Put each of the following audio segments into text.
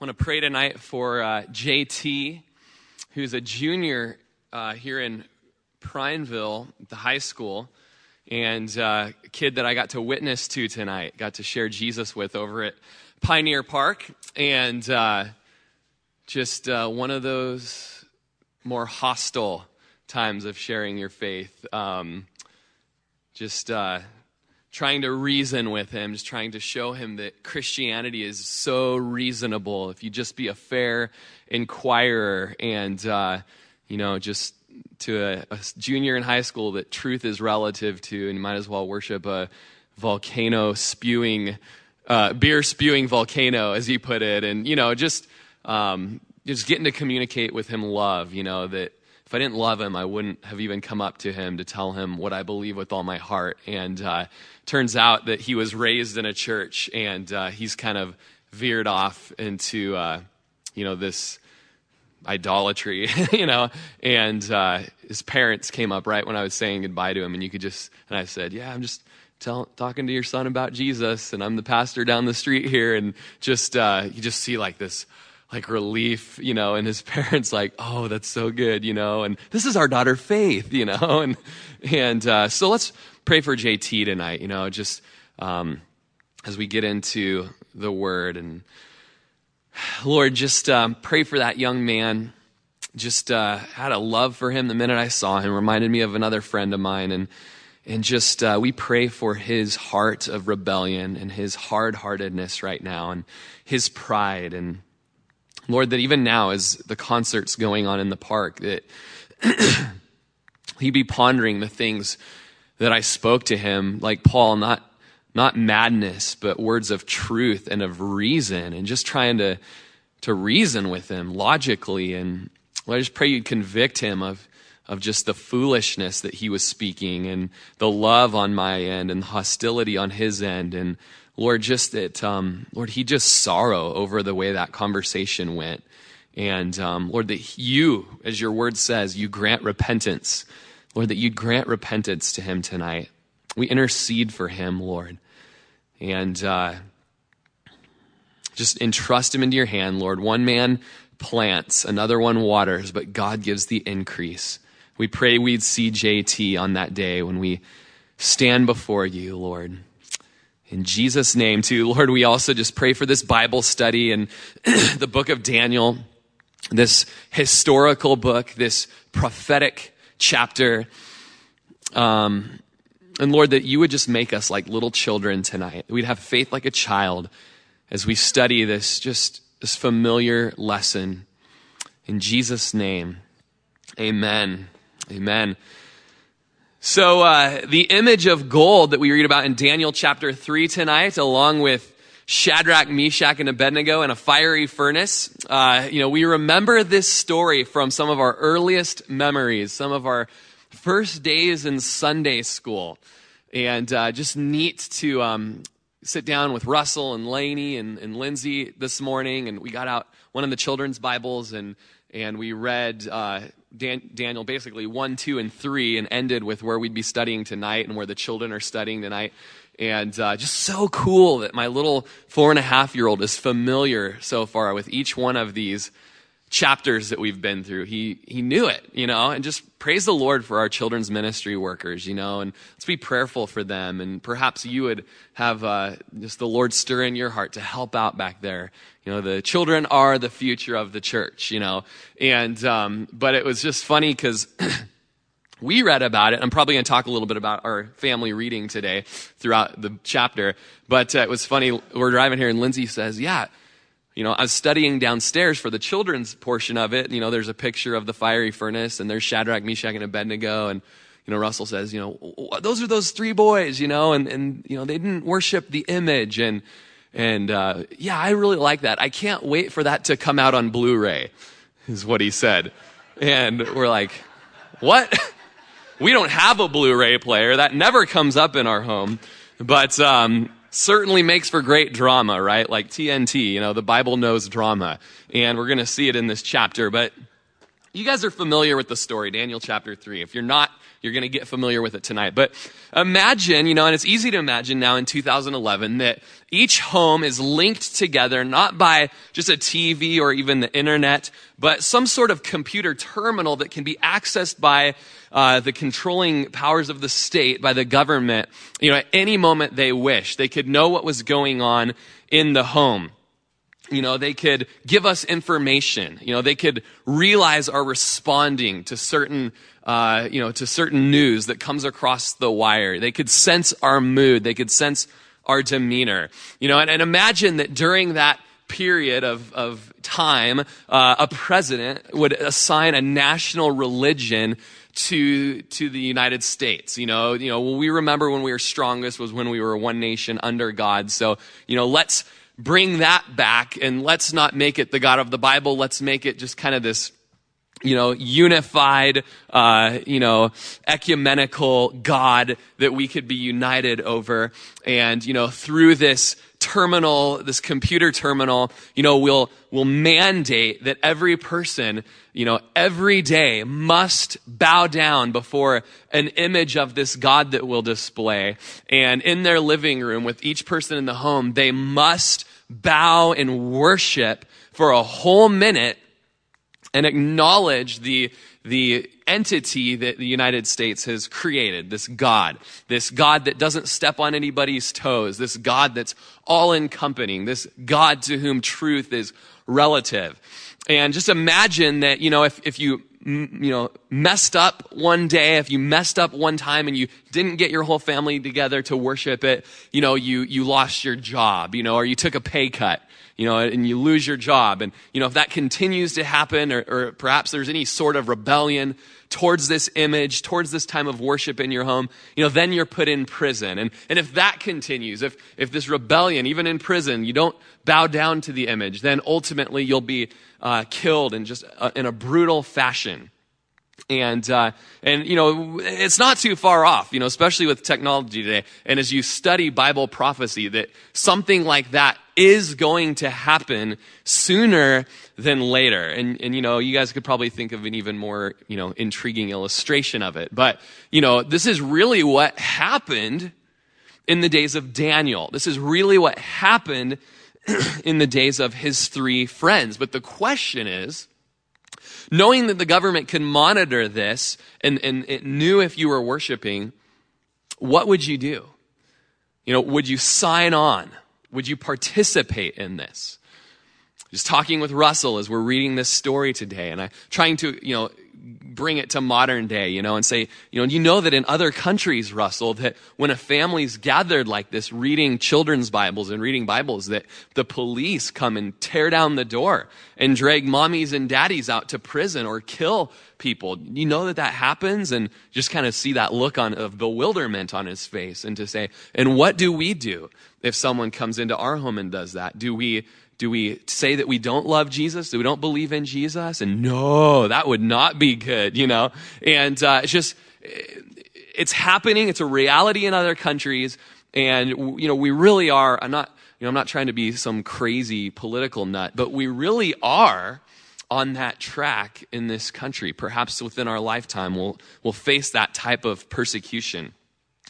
Want to pray tonight for uh, JT, who's a junior uh, here in Prineville, the high school, and uh, a kid that I got to witness to tonight, got to share Jesus with over at Pioneer Park, and uh, just uh, one of those more hostile times of sharing your faith. Um, just uh, trying to reason with him, just trying to show him that Christianity is so reasonable if you just be a fair inquirer and, uh, you know, just to a, a, junior in high school that truth is relative to, and you might as well worship a volcano spewing, uh, beer spewing volcano, as he put it. And, you know, just, um, just getting to communicate with him love, you know, that if I didn't love him, I wouldn't have even come up to him to tell him what I believe with all my heart. And uh, turns out that he was raised in a church, and uh, he's kind of veered off into, uh, you know, this idolatry, you know. And uh, his parents came up right when I was saying goodbye to him, and you could just, and I said, "Yeah, I'm just." Tell, talking to your son about Jesus, and I'm the pastor down the street here, and just uh, you just see like this like relief, you know, and his parents like, oh, that's so good, you know, and this is our daughter Faith, you know, and and uh, so let's pray for JT tonight, you know, just um, as we get into the Word and Lord, just um, pray for that young man. Just uh, had a love for him the minute I saw him. Reminded me of another friend of mine, and and just uh, we pray for his heart of rebellion and his hard heartedness right now, and his pride and Lord, that even now, as the concert's going on in the park, that He'd be pondering the things that I spoke to him, like Paul, not not madness, but words of truth and of reason, and just trying to to reason with him logically. And I just pray you'd convict him of of just the foolishness that he was speaking, and the love on my end, and the hostility on his end, and Lord, just that, um, Lord, he just sorrow over the way that conversation went. And um, Lord, that you, as your word says, you grant repentance. Lord, that you grant repentance to him tonight. We intercede for him, Lord. And uh, just entrust him into your hand, Lord. One man plants, another one waters, but God gives the increase. We pray we'd see JT on that day when we stand before you, Lord in Jesus' name, too. Lord, we also just pray for this Bible study and the book of Daniel, this historical book, this prophetic chapter. Um, and Lord, that you would just make us like little children tonight. We'd have faith like a child as we study this, just this familiar lesson. In Jesus' name, amen. Amen. So, uh, the image of gold that we read about in Daniel chapter 3 tonight, along with Shadrach, Meshach, and Abednego in a fiery furnace. Uh, you know, we remember this story from some of our earliest memories, some of our first days in Sunday school. And uh, just neat to um, sit down with Russell and Laney and, and Lindsay this morning. And we got out one of the children's Bibles and and we read uh, Dan- Daniel basically 1, 2, and 3 and ended with where we'd be studying tonight and where the children are studying tonight. And uh, just so cool that my little four and a half year old is familiar so far with each one of these chapters that we've been through. He, he knew it, you know, and just praise the Lord for our children's ministry workers, you know, and let's be prayerful for them. And perhaps you would have uh, just the Lord stir in your heart to help out back there. You know, the children are the future of the church, you know, and, um, but it was just funny because we read about it. I'm probably going to talk a little bit about our family reading today throughout the chapter, but uh, it was funny. We're driving here and Lindsay says, yeah, you know, I was studying downstairs for the children's portion of it. You know, there's a picture of the fiery furnace, and there's Shadrach, Meshach, and Abednego. And, you know, Russell says, you know, those are those three boys, you know, and, and you know, they didn't worship the image. And, and uh, yeah, I really like that. I can't wait for that to come out on Blu ray, is what he said. And we're like, what? we don't have a Blu ray player. That never comes up in our home. But, um, certainly makes for great drama, right? Like TNT, you know, the Bible knows drama. And we're going to see it in this chapter. But you guys are familiar with the story, Daniel chapter 3. If you're not, you're going to get familiar with it tonight. But imagine, you know, and it's easy to imagine now in 2011 that each home is linked together not by just a TV or even the internet, but some sort of computer terminal that can be accessed by uh, the controlling powers of the state, by the government, you know, at any moment they wish. They could know what was going on in the home you know, they could give us information. You know, they could realize our responding to certain, uh, you know, to certain news that comes across the wire. They could sense our mood. They could sense our demeanor. You know, and, and imagine that during that period of, of time, uh, a president would assign a national religion to to the United States. You know, you know, we remember when we were strongest was when we were one nation under God. So, you know, let's bring that back and let's not make it the God of the Bible. Let's make it just kind of this, you know, unified, uh, you know, ecumenical God that we could be united over. And, you know, through this terminal, this computer terminal, you know, we'll, we'll mandate that every person, you know, every day must bow down before an image of this God that will display. And in their living room with each person in the home, they must bow and worship for a whole minute and acknowledge the, the entity that the United States has created, this God, this God that doesn't step on anybody's toes, this God that's all encompassing, this God to whom truth is relative. And just imagine that, you know, if, if you you know, messed up one day, if you messed up one time and you didn't get your whole family together to worship it, you know, you, you lost your job, you know, or you took a pay cut, you know, and you lose your job. And, you know, if that continues to happen, or, or perhaps there's any sort of rebellion towards this image, towards this time of worship in your home, you know, then you're put in prison. And, and if that continues, if, if this rebellion, even in prison, you don't bow down to the image, then ultimately you'll be uh, killed in just uh, in a brutal fashion. And, uh, and, you know, it's not too far off, you know, especially with technology today. And as you study Bible prophecy, that something like that is going to happen sooner than later. And, and, you know, you guys could probably think of an even more, you know, intriguing illustration of it. But, you know, this is really what happened in the days of Daniel. This is really what happened in the days of his three friends. But the question is, knowing that the government can monitor this and, and it knew if you were worshiping, what would you do? You know, would you sign on? Would you participate in this? Just talking with Russell as we're reading this story today, and I'm trying to, you know, bring it to modern day, you know, and say, you know, you know that in other countries, Russell, that when a family's gathered like this, reading children's Bibles and reading Bibles, that the police come and tear down the door and drag mommies and daddies out to prison or kill people. You know that that happens and just kind of see that look on, of bewilderment on his face and to say, and what do we do if someone comes into our home and does that? Do we do we say that we don't love Jesus? Do we don't believe in Jesus? And no, that would not be good, you know? And uh, it's just, it's happening. It's a reality in other countries. And, you know, we really are, I'm not, you know, I'm not trying to be some crazy political nut, but we really are on that track in this country. Perhaps within our lifetime, we'll, we'll face that type of persecution.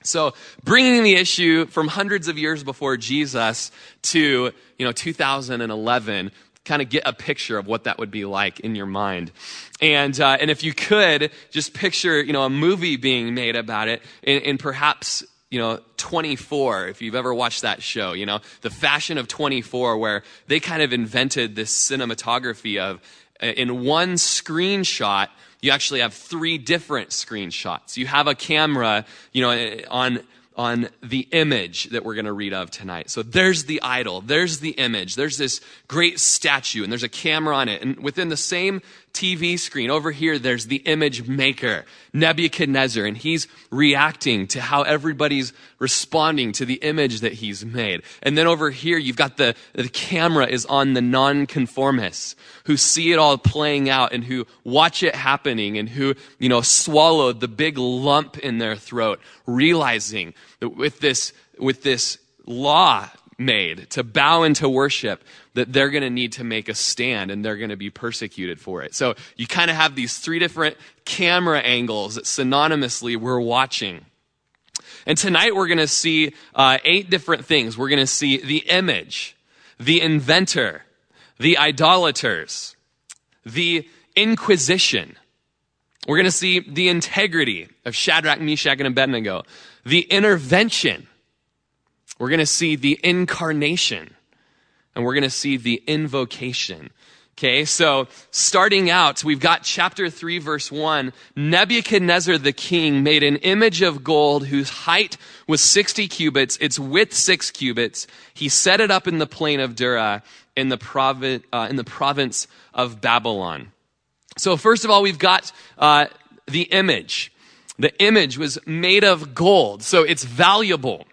So bringing the issue from hundreds of years before Jesus to, you know, 2011, kind of get a picture of what that would be like in your mind. And, uh, and if you could just picture, you know, a movie being made about it and, perhaps you know, 24, if you've ever watched that show, you know, the fashion of 24, where they kind of invented this cinematography of, uh, in one screenshot, you actually have three different screenshots. You have a camera, you know, on on the image that we're going to read of tonight. So there's the idol, there's the image, there's this great statue, and there's a camera on it. And within the same TV screen over here, there's the image maker, Nebuchadnezzar, and he's reacting to how everybody's responding to the image that he's made. And then over here, you've got the, the camera is on the nonconformists who see it all playing out and who watch it happening and who, you know, swallowed the big lump in their throat, realizing that with this, with this law made to bow into worship, that they're going to need to make a stand and they're going to be persecuted for it. So you kind of have these three different camera angles that synonymously we're watching. And tonight we're going to see uh, eight different things. We're going to see the image, the inventor, the idolaters, the inquisition. We're going to see the integrity of Shadrach, Meshach, and Abednego, the intervention. We're going to see the incarnation, and we're going to see the invocation. Okay, so starting out, we've got chapter 3, verse 1. Nebuchadnezzar the king made an image of gold whose height was 60 cubits, its width 6 cubits. He set it up in the plain of Dura in the, provi- uh, in the province of Babylon. So, first of all, we've got uh, the image. The image was made of gold, so it's valuable.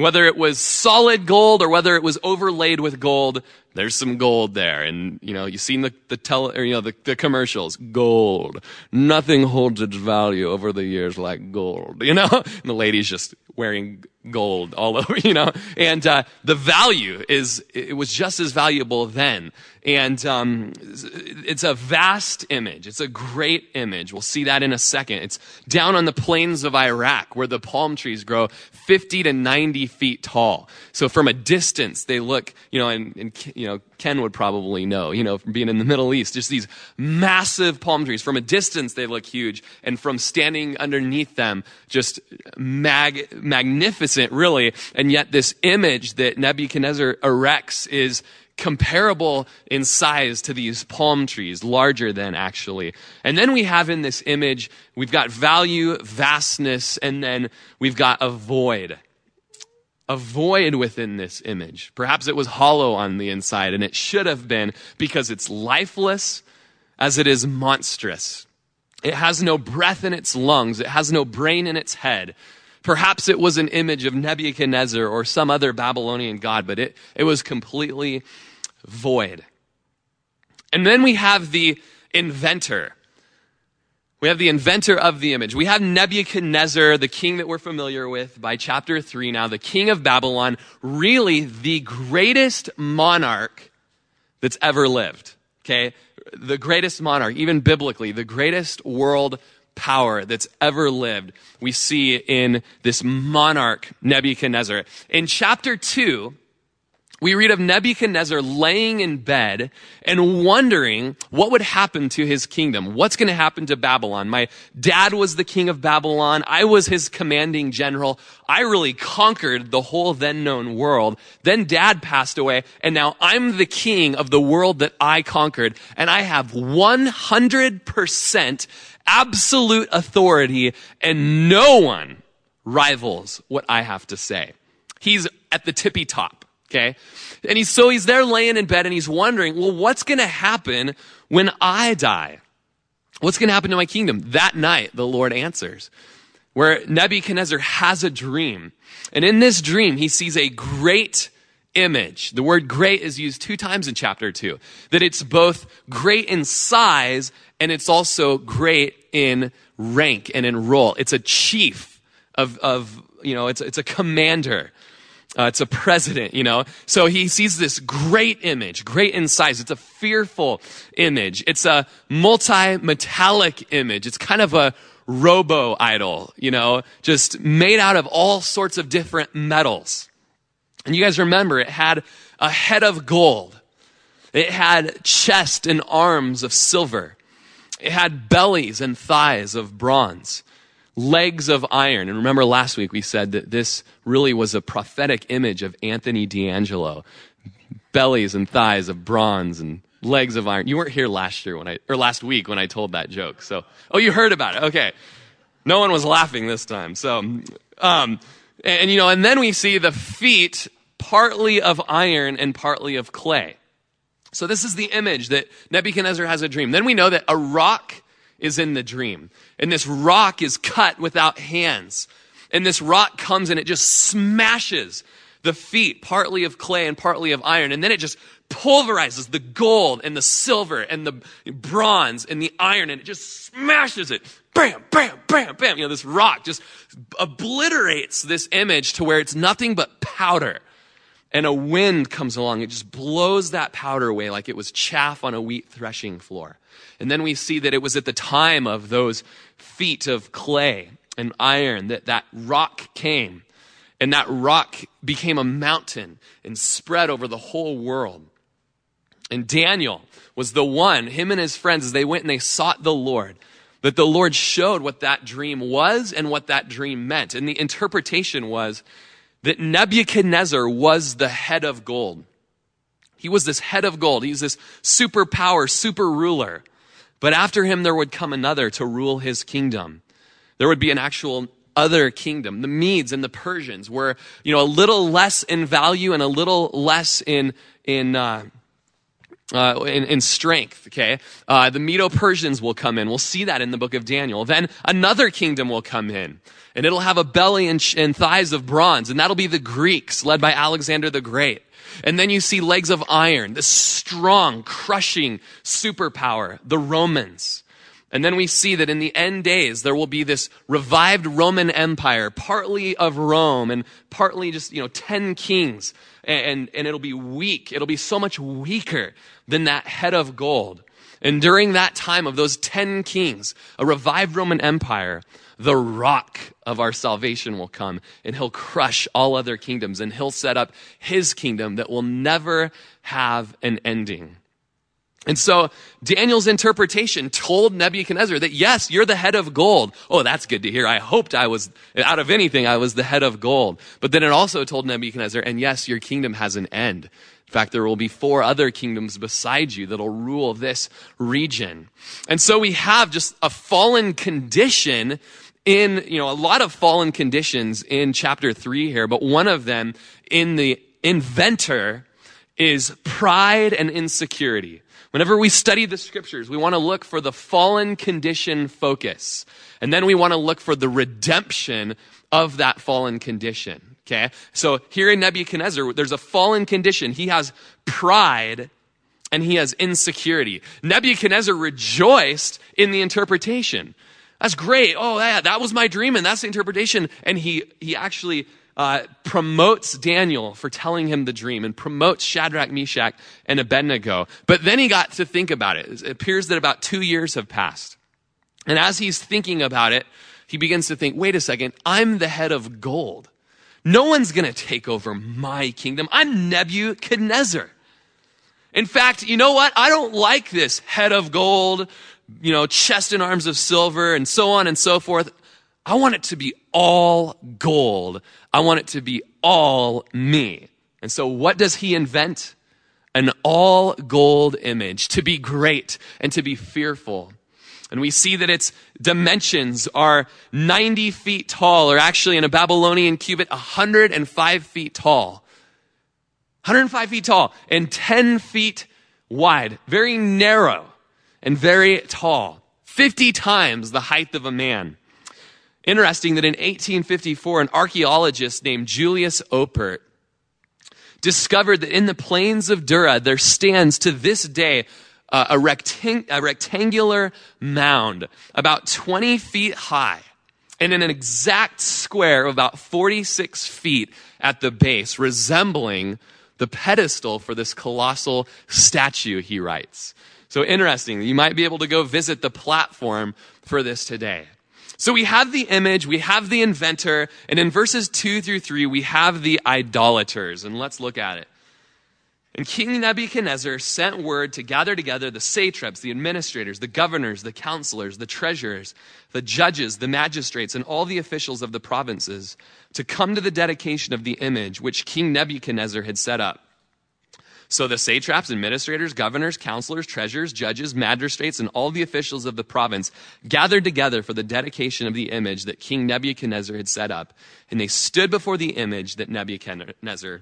Whether it was solid gold or whether it was overlaid with gold, there's some gold there. And, you know, you've seen the, the tele, or, you know, the, the commercials. Gold. Nothing holds its value over the years like gold, you know? And the lady's just wearing gold all over, you know? And, uh, the value is, it was just as valuable then. And, um, it's a vast image. It's a great image. We'll see that in a second. It's down on the plains of Iraq where the palm trees grow 50 to 90 feet tall. So from a distance, they look, you know, and, and you know, Ken would probably know, you know, from being in the Middle East, just these massive palm trees. From a distance, they look huge. And from standing underneath them, just mag, magnificent, really. And yet this image that Nebuchadnezzar erects is comparable in size to these palm trees, larger than actually. And then we have in this image, we've got value, vastness, and then we've got a void a void within this image. Perhaps it was hollow on the inside, and it should have been because it's lifeless as it is monstrous. It has no breath in its lungs, it has no brain in its head. Perhaps it was an image of Nebuchadnezzar or some other Babylonian god, but it, it was completely void. And then we have the inventor. We have the inventor of the image. We have Nebuchadnezzar, the king that we're familiar with by chapter 3 now, the king of Babylon, really the greatest monarch that's ever lived. Okay? The greatest monarch, even biblically, the greatest world power that's ever lived, we see in this monarch, Nebuchadnezzar. In chapter 2, we read of Nebuchadnezzar laying in bed and wondering what would happen to his kingdom. What's going to happen to Babylon? My dad was the king of Babylon. I was his commanding general. I really conquered the whole then known world. Then dad passed away and now I'm the king of the world that I conquered and I have 100% absolute authority and no one rivals what I have to say. He's at the tippy top. Okay. And he's, so he's there laying in bed and he's wondering, well, what's going to happen when I die? What's going to happen to my kingdom? That night, the Lord answers, where Nebuchadnezzar has a dream. And in this dream, he sees a great image. The word great is used two times in chapter two. That it's both great in size and it's also great in rank and in role. It's a chief of, of you know, it's, it's a commander uh, it's a president, you know. So he sees this great image, great in size. It's a fearful image. It's a multi-metallic image. It's kind of a robo idol, you know, just made out of all sorts of different metals. And you guys remember it had a head of gold. It had chest and arms of silver. It had bellies and thighs of bronze legs of iron. And remember last week we said that this really was a prophetic image of Anthony D'Angelo. Bellies and thighs of bronze and legs of iron. You weren't here last year when I, or last week when I told that joke. So, oh, you heard about it. Okay. No one was laughing this time. So, um, and, and you know, and then we see the feet partly of iron and partly of clay. So this is the image that Nebuchadnezzar has a dream. Then we know that a rock is in the dream. And this rock is cut without hands. And this rock comes and it just smashes the feet, partly of clay and partly of iron. And then it just pulverizes the gold and the silver and the bronze and the iron and it just smashes it. Bam, bam, bam, bam. You know, this rock just obliterates this image to where it's nothing but powder. And a wind comes along. It just blows that powder away like it was chaff on a wheat threshing floor. And then we see that it was at the time of those feet of clay and iron that that rock came. And that rock became a mountain and spread over the whole world. And Daniel was the one, him and his friends, as they went and they sought the Lord, that the Lord showed what that dream was and what that dream meant. And the interpretation was that Nebuchadnezzar was the head of gold. He was this head of gold. He was this superpower, super ruler. But after him, there would come another to rule his kingdom. There would be an actual other kingdom. The Medes and the Persians were, you know, a little less in value and a little less in, in, uh, uh, in, in, strength, okay? Uh, the Medo Persians will come in. We'll see that in the book of Daniel. Then another kingdom will come in, and it'll have a belly and, sh- and thighs of bronze, and that'll be the Greeks, led by Alexander the Great. And then you see legs of iron, this strong, crushing superpower, the Romans. And then we see that in the end days, there will be this revived Roman Empire, partly of Rome and partly just, you know, 10 kings. And, and it'll be weak. It'll be so much weaker than that head of gold. And during that time of those 10 kings, a revived Roman Empire, the rock of our salvation will come and he'll crush all other kingdoms and he'll set up his kingdom that will never have an ending. And so Daniel's interpretation told Nebuchadnezzar that yes, you're the head of gold. Oh, that's good to hear. I hoped I was, out of anything, I was the head of gold. But then it also told Nebuchadnezzar, and yes, your kingdom has an end. In fact, there will be four other kingdoms beside you that'll rule this region. And so we have just a fallen condition in, you know, a lot of fallen conditions in chapter three here, but one of them in the inventor is pride and insecurity. Whenever we study the scriptures, we want to look for the fallen condition focus. And then we want to look for the redemption of that fallen condition. Okay? So here in Nebuchadnezzar, there's a fallen condition. He has pride and he has insecurity. Nebuchadnezzar rejoiced in the interpretation. That's great. Oh, yeah, that was my dream and that's the interpretation. And he, he actually uh, promotes Daniel for telling him the dream and promotes Shadrach, Meshach, and Abednego. But then he got to think about it. It appears that about two years have passed. And as he's thinking about it, he begins to think, wait a second, I'm the head of gold. No one's going to take over my kingdom. I'm Nebuchadnezzar. In fact, you know what? I don't like this head of gold, you know, chest and arms of silver, and so on and so forth. I want it to be all gold. I want it to be all me. And so what does he invent? An all gold image to be great and to be fearful. And we see that its dimensions are 90 feet tall, or actually in a Babylonian cubit, 105 feet tall. 105 feet tall and 10 feet wide. Very narrow and very tall. 50 times the height of a man. Interesting that in 1854, an archaeologist named Julius Oppert discovered that in the plains of Dura, there stands to this day uh, a, rectang- a rectangular mound about 20 feet high and in an exact square of about 46 feet at the base, resembling the pedestal for this colossal statue, he writes. So interesting. You might be able to go visit the platform for this today. So we have the image, we have the inventor, and in verses 2 through 3, we have the idolaters. And let's look at it. And King Nebuchadnezzar sent word to gather together the satraps, the administrators, the governors, the counselors, the treasurers, the judges, the magistrates, and all the officials of the provinces to come to the dedication of the image which King Nebuchadnezzar had set up. So the satraps, administrators, governors, counselors, treasurers, judges, magistrates, and all the officials of the province gathered together for the dedication of the image that King Nebuchadnezzar had set up. And they stood before the image that Nebuchadnezzar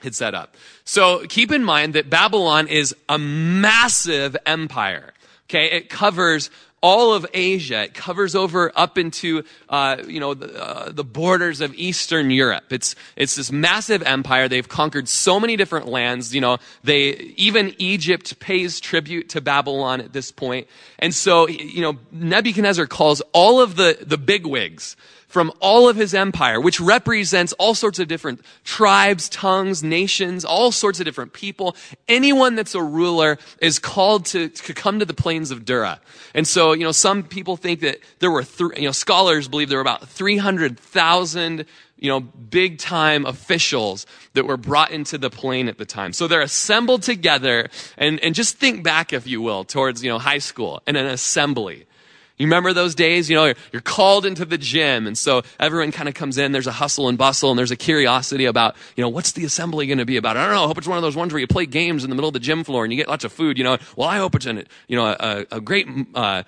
had set up. So keep in mind that Babylon is a massive empire. Okay, it covers all of Asia. It covers over up into, uh, you know, the, uh, the, borders of Eastern Europe. It's, it's this massive empire. They've conquered so many different lands. You know, they, even Egypt pays tribute to Babylon at this point. And so, you know, Nebuchadnezzar calls all of the, the bigwigs from all of his empire, which represents all sorts of different tribes, tongues, nations, all sorts of different people. Anyone that's a ruler is called to, to come to the plains of Dura. And so, you know, some people think that there were, th- you know, scholars believe there were about 300,000 you know, big time officials that were brought into the plain at the time. So they're assembled together and, and just think back, if you will, towards, you know, high school and an assembly. You remember those days? You know, you're, called into the gym. And so everyone kind of comes in. There's a hustle and bustle and there's a curiosity about, you know, what's the assembly going to be about? I don't know. I hope it's one of those ones where you play games in the middle of the gym floor and you get lots of food, you know. Well, I hope it's an, you know, a, a great, uh,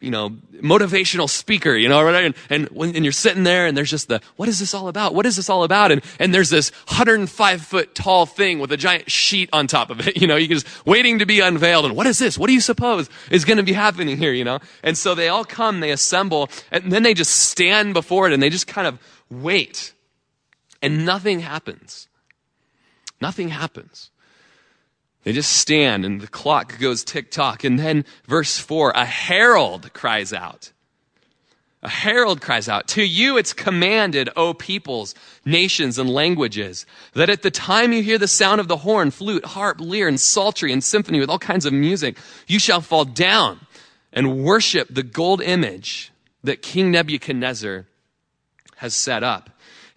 you know, motivational speaker, you know, right? And, and when and you're sitting there and there's just the, what is this all about? What is this all about? And, and there's this 105 foot tall thing with a giant sheet on top of it, you know, you just waiting to be unveiled. And what is this? What do you suppose is going to be happening here, you know? And so they all come, they assemble, and then they just stand before it and they just kind of wait. And nothing happens. Nothing happens. They just stand and the clock goes tick tock. And then verse four, a herald cries out. A herald cries out, To you it's commanded, O peoples, nations, and languages, that at the time you hear the sound of the horn, flute, harp, lyre, and psaltery, and symphony with all kinds of music, you shall fall down and worship the gold image that King Nebuchadnezzar has set up.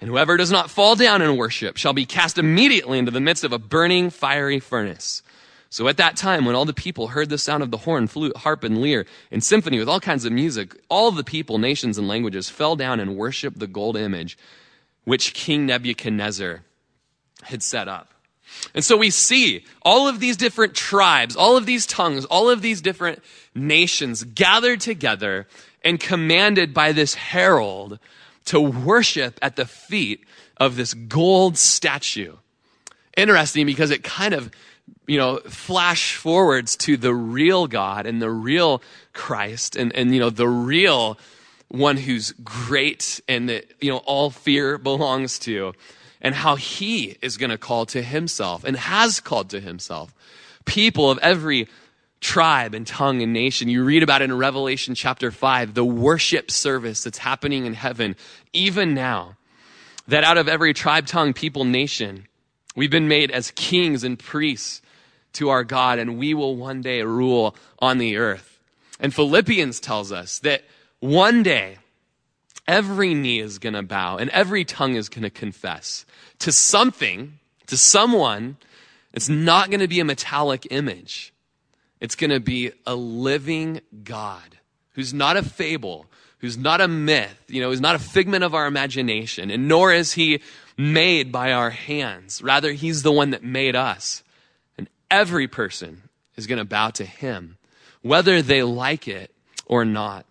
And whoever does not fall down and worship shall be cast immediately into the midst of a burning fiery furnace. So at that time, when all the people heard the sound of the horn, flute, harp, and lyre, and symphony with all kinds of music, all the people, nations, and languages fell down and worshiped the gold image which King Nebuchadnezzar had set up. And so we see all of these different tribes, all of these tongues, all of these different nations gathered together and commanded by this herald to worship at the feet of this gold statue. Interesting because it kind of, you know, flash forwards to the real God and the real Christ and, and, you know, the real one who's great and that, you know, all fear belongs to and how he is going to call to himself and has called to himself people of every tribe and tongue and nation. You read about it in Revelation chapter 5, the worship service that's happening in heaven, even now. That out of every tribe, tongue, people, nation, we've been made as kings and priests to our God, and we will one day rule on the earth. And Philippians tells us that one day, every knee is going to bow and every tongue is going to confess to something, to someone. It's not going to be a metallic image. It's going to be a living God who's not a fable, who's not a myth, you know, who's not a figment of our imagination, and nor is he made by our hands. Rather, he's the one that made us. And every person is going to bow to him, whether they like it or not.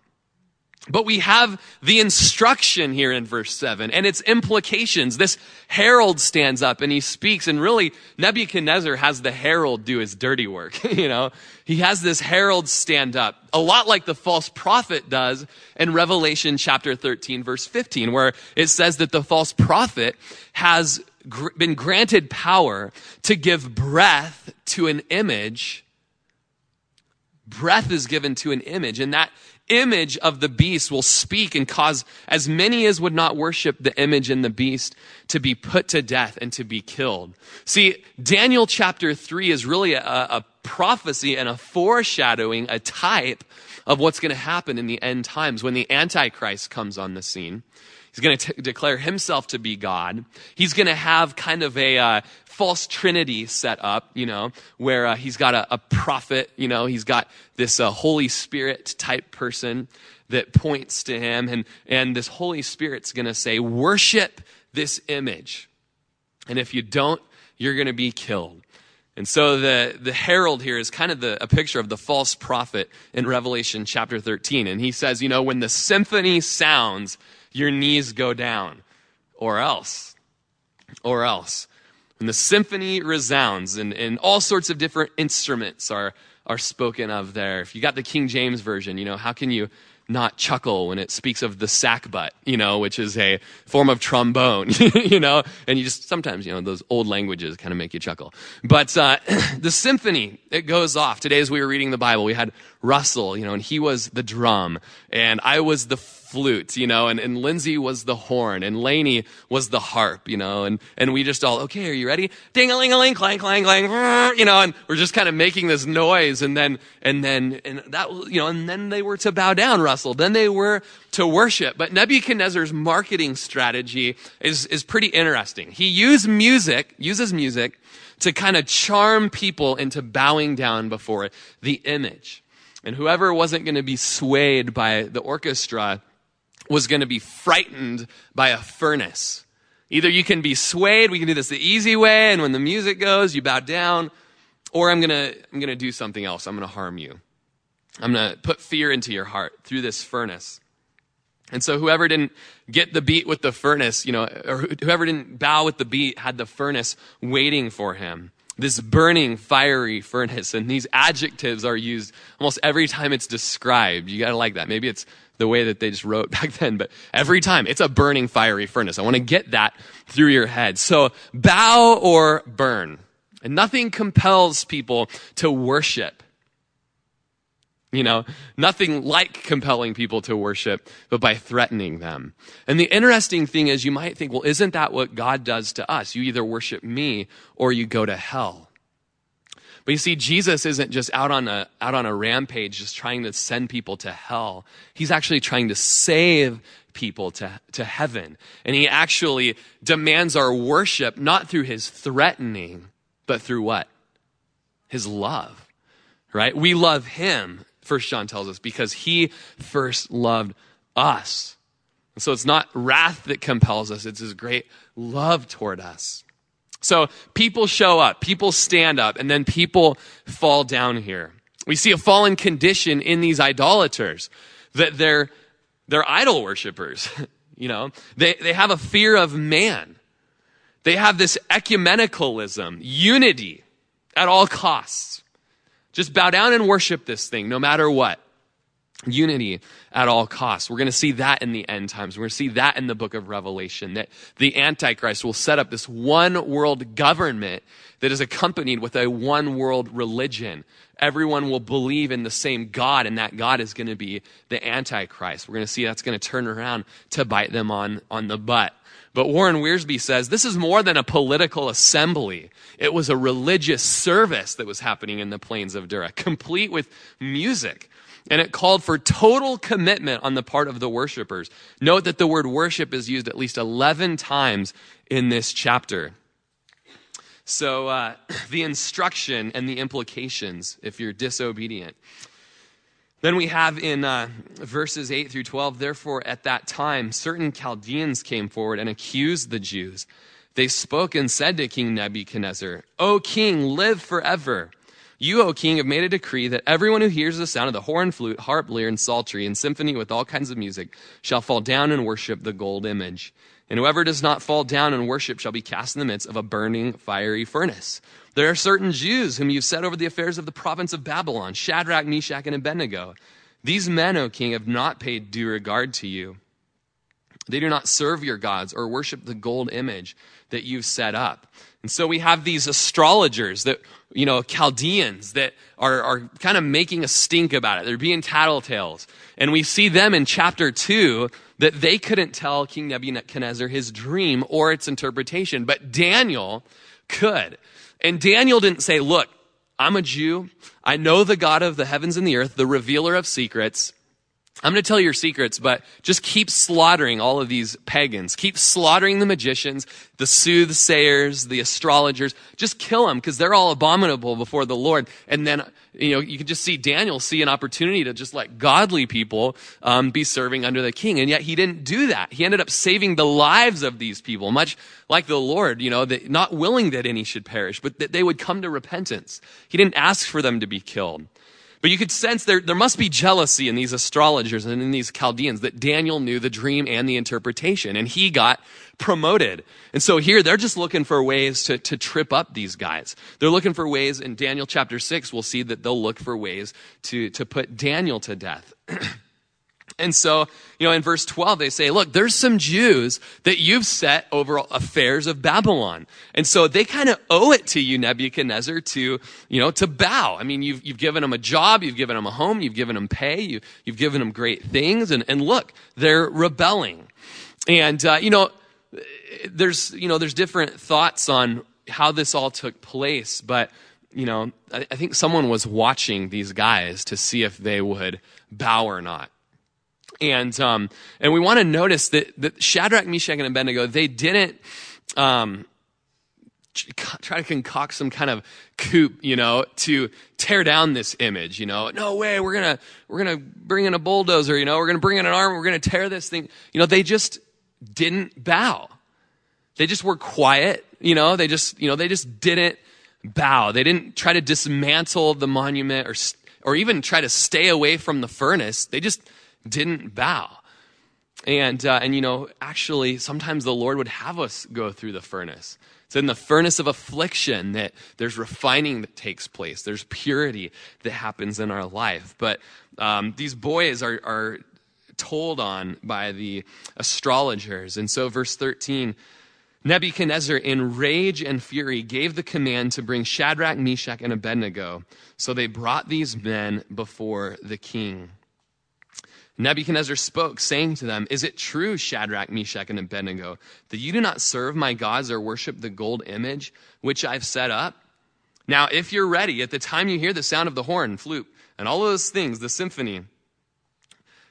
But we have the instruction here in verse 7 and its implications. This herald stands up and he speaks, and really, Nebuchadnezzar has the herald do his dirty work. you know, he has this herald stand up, a lot like the false prophet does in Revelation chapter 13, verse 15, where it says that the false prophet has gr- been granted power to give breath to an image. Breath is given to an image, and that image of the beast will speak and cause as many as would not worship the image in the beast to be put to death and to be killed. See, Daniel chapter 3 is really a, a prophecy and a foreshadowing, a type of what's going to happen in the end times when the Antichrist comes on the scene. He's going to declare himself to be God. He's going to have kind of a uh, false trinity set up, you know, where uh, he's got a, a, prophet, you know, he's got this uh, Holy Spirit type person that points to him, and, and this Holy Spirit's going to say, worship this image. And if you don't, you're going to be killed. And so the, the herald here is kind of the, a picture of the false prophet in Revelation chapter 13. And he says, you know, when the symphony sounds, your knees go down. Or else. Or else. When the symphony resounds and, and all sorts of different instruments are, are spoken of there. If you got the King James Version, you know, how can you not chuckle when it speaks of the sackbut, you know, which is a form of trombone, you know, and you just sometimes, you know, those old languages kind of make you chuckle. But uh, the symphony, it goes off. Today, as we were reading the Bible, we had Russell, you know, and he was the drum, and I was the flute, you know, and, and Lindsay was the horn, and Laney was the harp, you know, and, and we just all, okay, are you ready? Ding a ling a ling, clang, clang, clang, you know, and we're just kind of making this noise, and then, and then, and that, you know, and then they were to bow down, Russell. Then they were to worship. But Nebuchadnezzar's marketing strategy is, is pretty interesting. He used music, uses music to kind of charm people into bowing down before the image. And whoever wasn't going to be swayed by the orchestra was going to be frightened by a furnace. Either you can be swayed, we can do this the easy way, and when the music goes, you bow down, or I'm going to, I'm going to do something else. I'm going to harm you. I'm going to put fear into your heart through this furnace. And so whoever didn't get the beat with the furnace, you know, or whoever didn't bow with the beat had the furnace waiting for him this burning fiery furnace and these adjectives are used almost every time it's described you gotta like that maybe it's the way that they just wrote back then but every time it's a burning fiery furnace i want to get that through your head so bow or burn and nothing compels people to worship you know, nothing like compelling people to worship, but by threatening them. And the interesting thing is, you might think, well, isn't that what God does to us? You either worship me or you go to hell. But you see, Jesus isn't just out on a, out on a rampage, just trying to send people to hell. He's actually trying to save people to, to heaven. And he actually demands our worship, not through his threatening, but through what? His love, right? We love him First John tells us, because he first loved us. And so it's not wrath that compels us, it's his great love toward us. So people show up, people stand up, and then people fall down here. We see a fallen condition in these idolaters that they're, they're idol worshippers. you know, they, they have a fear of man. They have this ecumenicalism, unity at all costs. Just bow down and worship this thing, no matter what. Unity at all costs. We're going to see that in the end times. We're going to see that in the book of Revelation, that the Antichrist will set up this one world government that is accompanied with a one world religion. Everyone will believe in the same God, and that God is going to be the Antichrist. We're going to see that's going to turn around to bite them on, on the butt. But Warren Wiersbe says this is more than a political assembly. It was a religious service that was happening in the plains of Dura, complete with music. And it called for total commitment on the part of the worshipers. Note that the word worship is used at least 11 times in this chapter. So, uh, the instruction and the implications if you're disobedient. Then we have in uh, verses 8 through 12, therefore at that time certain Chaldeans came forward and accused the Jews. They spoke and said to King Nebuchadnezzar, O king, live forever. You, O king, have made a decree that everyone who hears the sound of the horn, flute, harp, lyre, and psaltery, and symphony with all kinds of music shall fall down and worship the gold image. And whoever does not fall down and worship shall be cast in the midst of a burning, fiery furnace. There are certain Jews whom you've set over the affairs of the province of Babylon, Shadrach, Meshach, and Abednego. These men, O king, have not paid due regard to you. They do not serve your gods or worship the gold image that you've set up. And so we have these astrologers that, you know, Chaldeans that are, are kind of making a stink about it. They're being tattletales. And we see them in chapter two that they couldn't tell King Nebuchadnezzar his dream or its interpretation, but Daniel could. And Daniel didn't say, Look, I'm a Jew. I know the God of the heavens and the earth, the revealer of secrets. I'm going to tell your secrets, but just keep slaughtering all of these pagans. Keep slaughtering the magicians, the soothsayers, the astrologers. Just kill them because they're all abominable before the Lord. And then, you know, you can just see Daniel see an opportunity to just let godly people um, be serving under the king. And yet he didn't do that. He ended up saving the lives of these people, much like the Lord, you know, that not willing that any should perish, but that they would come to repentance. He didn't ask for them to be killed. But you could sense there, there must be jealousy in these astrologers and in these Chaldeans that Daniel knew the dream and the interpretation, and he got promoted. And so here they're just looking for ways to, to trip up these guys. They're looking for ways, in Daniel chapter 6, we'll see that they'll look for ways to, to put Daniel to death. And so, you know, in verse 12, they say, look, there's some Jews that you've set over affairs of Babylon. And so they kind of owe it to you, Nebuchadnezzar, to, you know, to bow. I mean, you've, you've given them a job, you've given them a home, you've given them pay, you, you've given them great things. And, and look, they're rebelling. And, uh, you know, there's, you know, there's different thoughts on how this all took place, but, you know, I, I think someone was watching these guys to see if they would bow or not. And, um, and we want to notice that, that Shadrach, Meshach, and Abednego, they didn't, um, try to concoct some kind of coup, you know, to tear down this image, you know. No way, we're gonna, we're gonna bring in a bulldozer, you know, we're gonna bring in an arm, we're gonna tear this thing. You know, they just didn't bow. They just were quiet, you know, they just, you know, they just didn't bow. They didn't try to dismantle the monument or, or even try to stay away from the furnace. They just didn't bow. And, uh, and you know, actually, sometimes the Lord would have us go through the furnace. It's in the furnace of affliction that there's refining that takes place. There's purity that happens in our life. But um, these boys are, are told on by the astrologers. And so, verse 13 Nebuchadnezzar, in rage and fury, gave the command to bring Shadrach, Meshach, and Abednego. So they brought these men before the king. Nebuchadnezzar spoke, saying to them, Is it true, Shadrach, Meshach, and Abednego, that you do not serve my gods or worship the gold image which I've set up? Now, if you're ready, at the time you hear the sound of the horn, flute, and all those things, the symphony,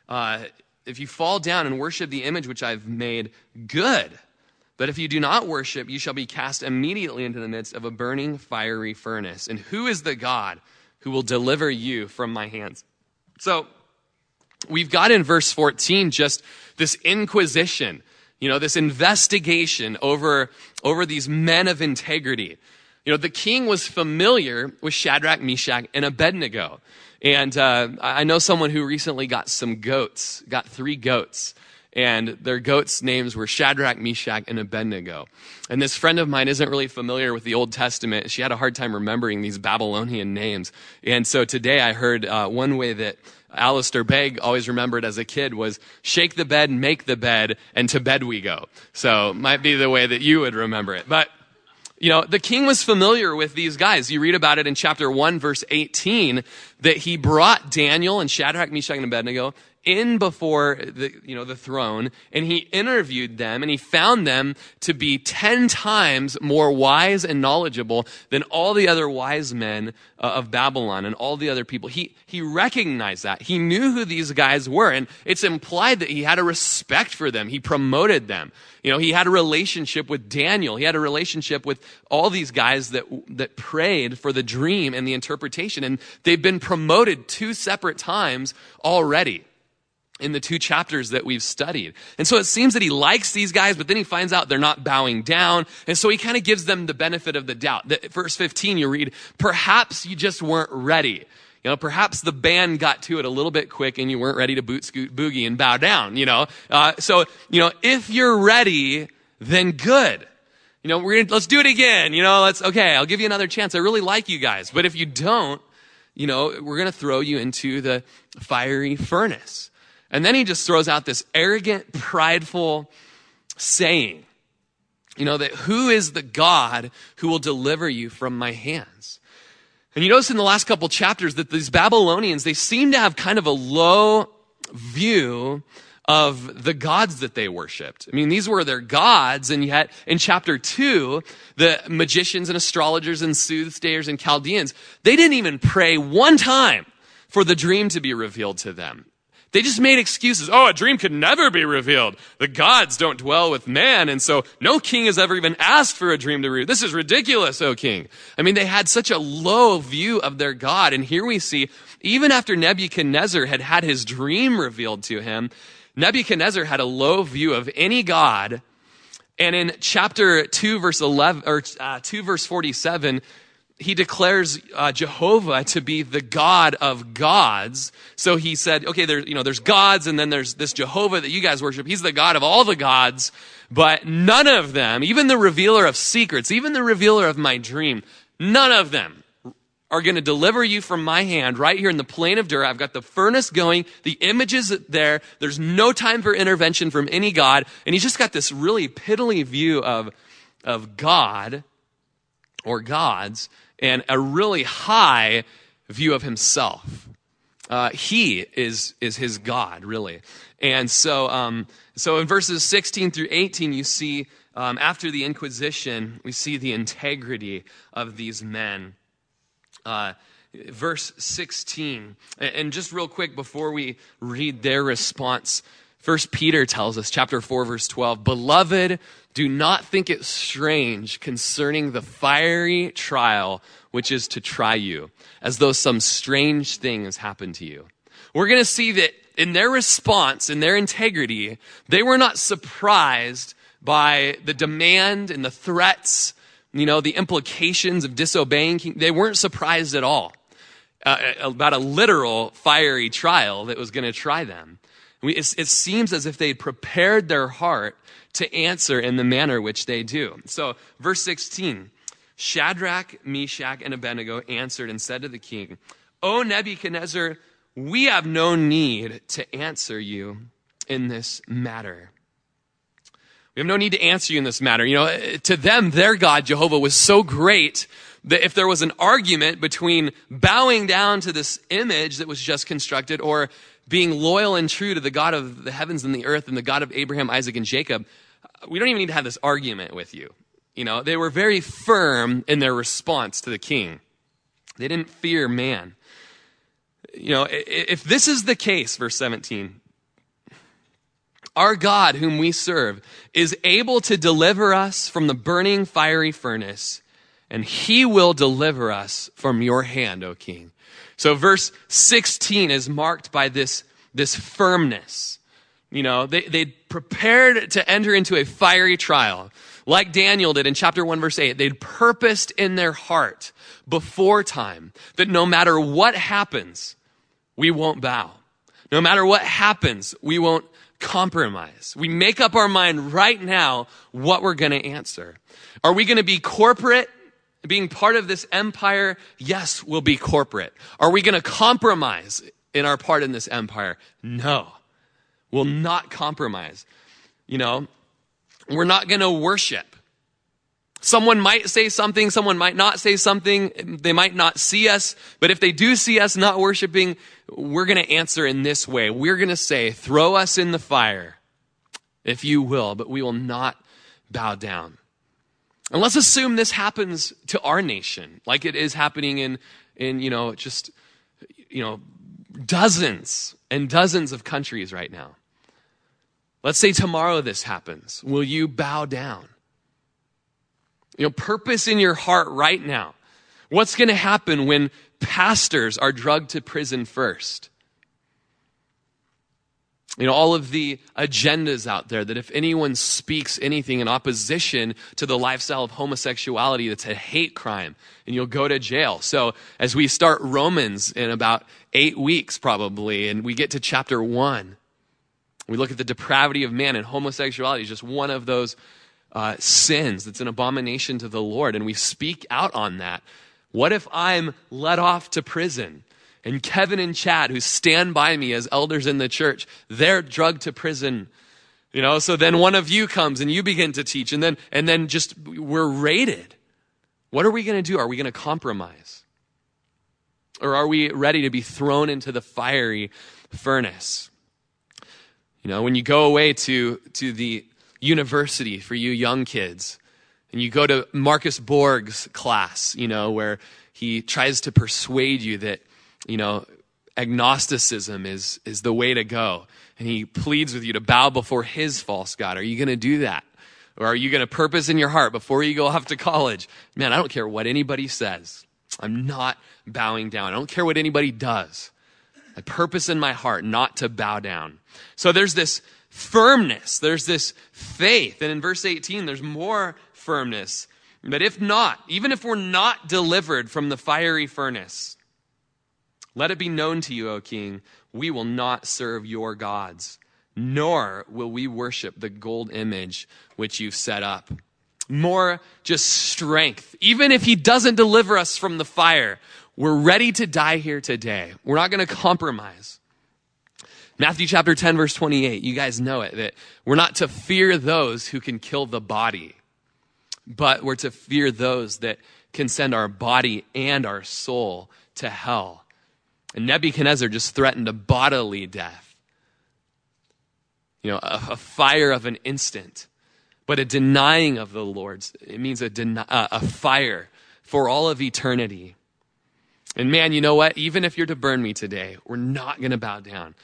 uh, if you fall down and worship the image which I've made, good. But if you do not worship, you shall be cast immediately into the midst of a burning fiery furnace. And who is the God who will deliver you from my hands? So, we've got in verse 14 just this inquisition, you know, this investigation over, over these men of integrity. You know, the king was familiar with Shadrach, Meshach, and Abednego. And uh, I know someone who recently got some goats, got three goats and their goats' names were Shadrach, Meshach, and Abednego. And this friend of mine isn't really familiar with the Old Testament. She had a hard time remembering these Babylonian names. And so today I heard uh, one way that Alistair Begg always remembered as a kid was shake the bed, make the bed, and to bed we go. So might be the way that you would remember it. But you know, the king was familiar with these guys. You read about it in chapter 1, verse 18, that he brought Daniel and Shadrach, Meshach, and Abednego in before the, you know, the throne and he interviewed them and he found them to be 10 times more wise and knowledgeable than all the other wise men uh, of Babylon and all the other people. He, he recognized that. He knew who these guys were and it's implied that he had a respect for them. He promoted them. You know, he had a relationship with Daniel. He had a relationship with all these guys that, that prayed for the dream and the interpretation and they've been promoted two separate times already in the two chapters that we've studied. And so it seems that he likes these guys, but then he finds out they're not bowing down. And so he kind of gives them the benefit of the doubt. That verse 15, you read, perhaps you just weren't ready. You know, perhaps the band got to it a little bit quick and you weren't ready to boot, scoot, boogie and bow down, you know. Uh, so, you know, if you're ready, then good. You know, we're gonna, let's do it again. You know, let's, okay, I'll give you another chance. I really like you guys. But if you don't, you know, we're going to throw you into the fiery furnace. And then he just throws out this arrogant, prideful saying, you know, that who is the God who will deliver you from my hands? And you notice in the last couple chapters that these Babylonians, they seem to have kind of a low view of the gods that they worshiped. I mean, these were their gods, and yet in chapter two, the magicians and astrologers and soothsayers and Chaldeans, they didn't even pray one time for the dream to be revealed to them. They just made excuses. Oh, a dream could never be revealed. The gods don't dwell with man, and so no king has ever even asked for a dream to reveal. This is ridiculous, O king. I mean, they had such a low view of their God, and here we see, even after Nebuchadnezzar had had his dream revealed to him, Nebuchadnezzar had a low view of any God. And in chapter 2 verse 11, or uh, 2 verse 47, he declares uh, Jehovah to be the God of gods. So he said, okay, there's, you know, there's gods and then there's this Jehovah that you guys worship. He's the God of all the gods, but none of them, even the revealer of secrets, even the revealer of my dream, none of them are going to deliver you from my hand right here in the plain of Dura. I've got the furnace going. The image is there. There's no time for intervention from any God. And he's just got this really piddly view of, of God or gods and a really high view of himself. Uh, he is, is his God, really. And so, um, so in verses 16 through 18, you see um, after the Inquisition, we see the integrity of these men. Uh, verse 16. And just real quick before we read their response, First Peter tells us, chapter 4, verse 12, Beloved, do not think it strange concerning the fiery trial which is to try you, as though some strange thing has happened to you. We're going to see that in their response, in their integrity, they were not surprised by the demand and the threats, you know, the implications of disobeying. They weren't surprised at all uh, about a literal fiery trial that was going to try them. It seems as if they'd prepared their heart to answer in the manner which they do. So, verse 16 Shadrach, Meshach, and Abednego answered and said to the king, O Nebuchadnezzar, we have no need to answer you in this matter. We have no need to answer you in this matter. You know, to them, their God, Jehovah, was so great that if there was an argument between bowing down to this image that was just constructed or being loyal and true to the God of the heavens and the earth and the God of Abraham, Isaac, and Jacob, we don't even need to have this argument with you. You know, they were very firm in their response to the king. They didn't fear man. You know, if this is the case, verse 17, our God, whom we serve, is able to deliver us from the burning fiery furnace, and he will deliver us from your hand, O king. So verse 16 is marked by this, this firmness. You know, they, they prepared to enter into a fiery trial. Like Daniel did in chapter 1, verse 8, they'd purposed in their heart before time that no matter what happens, we won't bow. No matter what happens, we won't compromise. We make up our mind right now what we're going to answer. Are we going to be corporate? Being part of this empire? Yes, we'll be corporate. Are we going to compromise in our part in this empire? No. We'll not compromise. You know, we're not going to worship. Someone might say something, someone might not say something, they might not see us, but if they do see us not worshiping, we're going to answer in this way. We're going to say, throw us in the fire, if you will, but we will not bow down. And let's assume this happens to our nation, like it is happening in, in, you know, just, you know, dozens and dozens of countries right now. Let's say tomorrow this happens. Will you bow down? You know, purpose in your heart right now. What's going to happen when pastors are drugged to prison first? You know, all of the agendas out there that if anyone speaks anything in opposition to the lifestyle of homosexuality, that's a hate crime and you'll go to jail. So as we start Romans in about eight weeks probably, and we get to chapter one, we look at the depravity of man and homosexuality is just one of those uh, sins that's an abomination to the Lord, and we speak out on that. What if I'm let off to prison? And Kevin and Chad, who stand by me as elders in the church, they're drugged to prison. You know, so then one of you comes and you begin to teach, and then and then just we're raided. What are we going to do? Are we going to compromise? Or are we ready to be thrown into the fiery furnace? You know, when you go away to, to the university for you young kids. And you go to Marcus Borg's class, you know, where he tries to persuade you that, you know, agnosticism is, is the way to go. And he pleads with you to bow before his false God. Are you going to do that? Or are you going to purpose in your heart before you go off to college? Man, I don't care what anybody says. I'm not bowing down. I don't care what anybody does. I purpose in my heart not to bow down. So there's this firmness. There's this faith. And in verse 18, there's more firmness. But if not, even if we're not delivered from the fiery furnace, let it be known to you, O king, we will not serve your gods, nor will we worship the gold image which you've set up. More just strength. Even if he doesn't deliver us from the fire, we're ready to die here today. We're not going to compromise. Matthew chapter 10, verse 28, you guys know it, that we're not to fear those who can kill the body, but we're to fear those that can send our body and our soul to hell. And Nebuchadnezzar just threatened a bodily death. You know, a, a fire of an instant, but a denying of the Lord's. It means a, a fire for all of eternity. And man, you know what? Even if you're to burn me today, we're not going to bow down.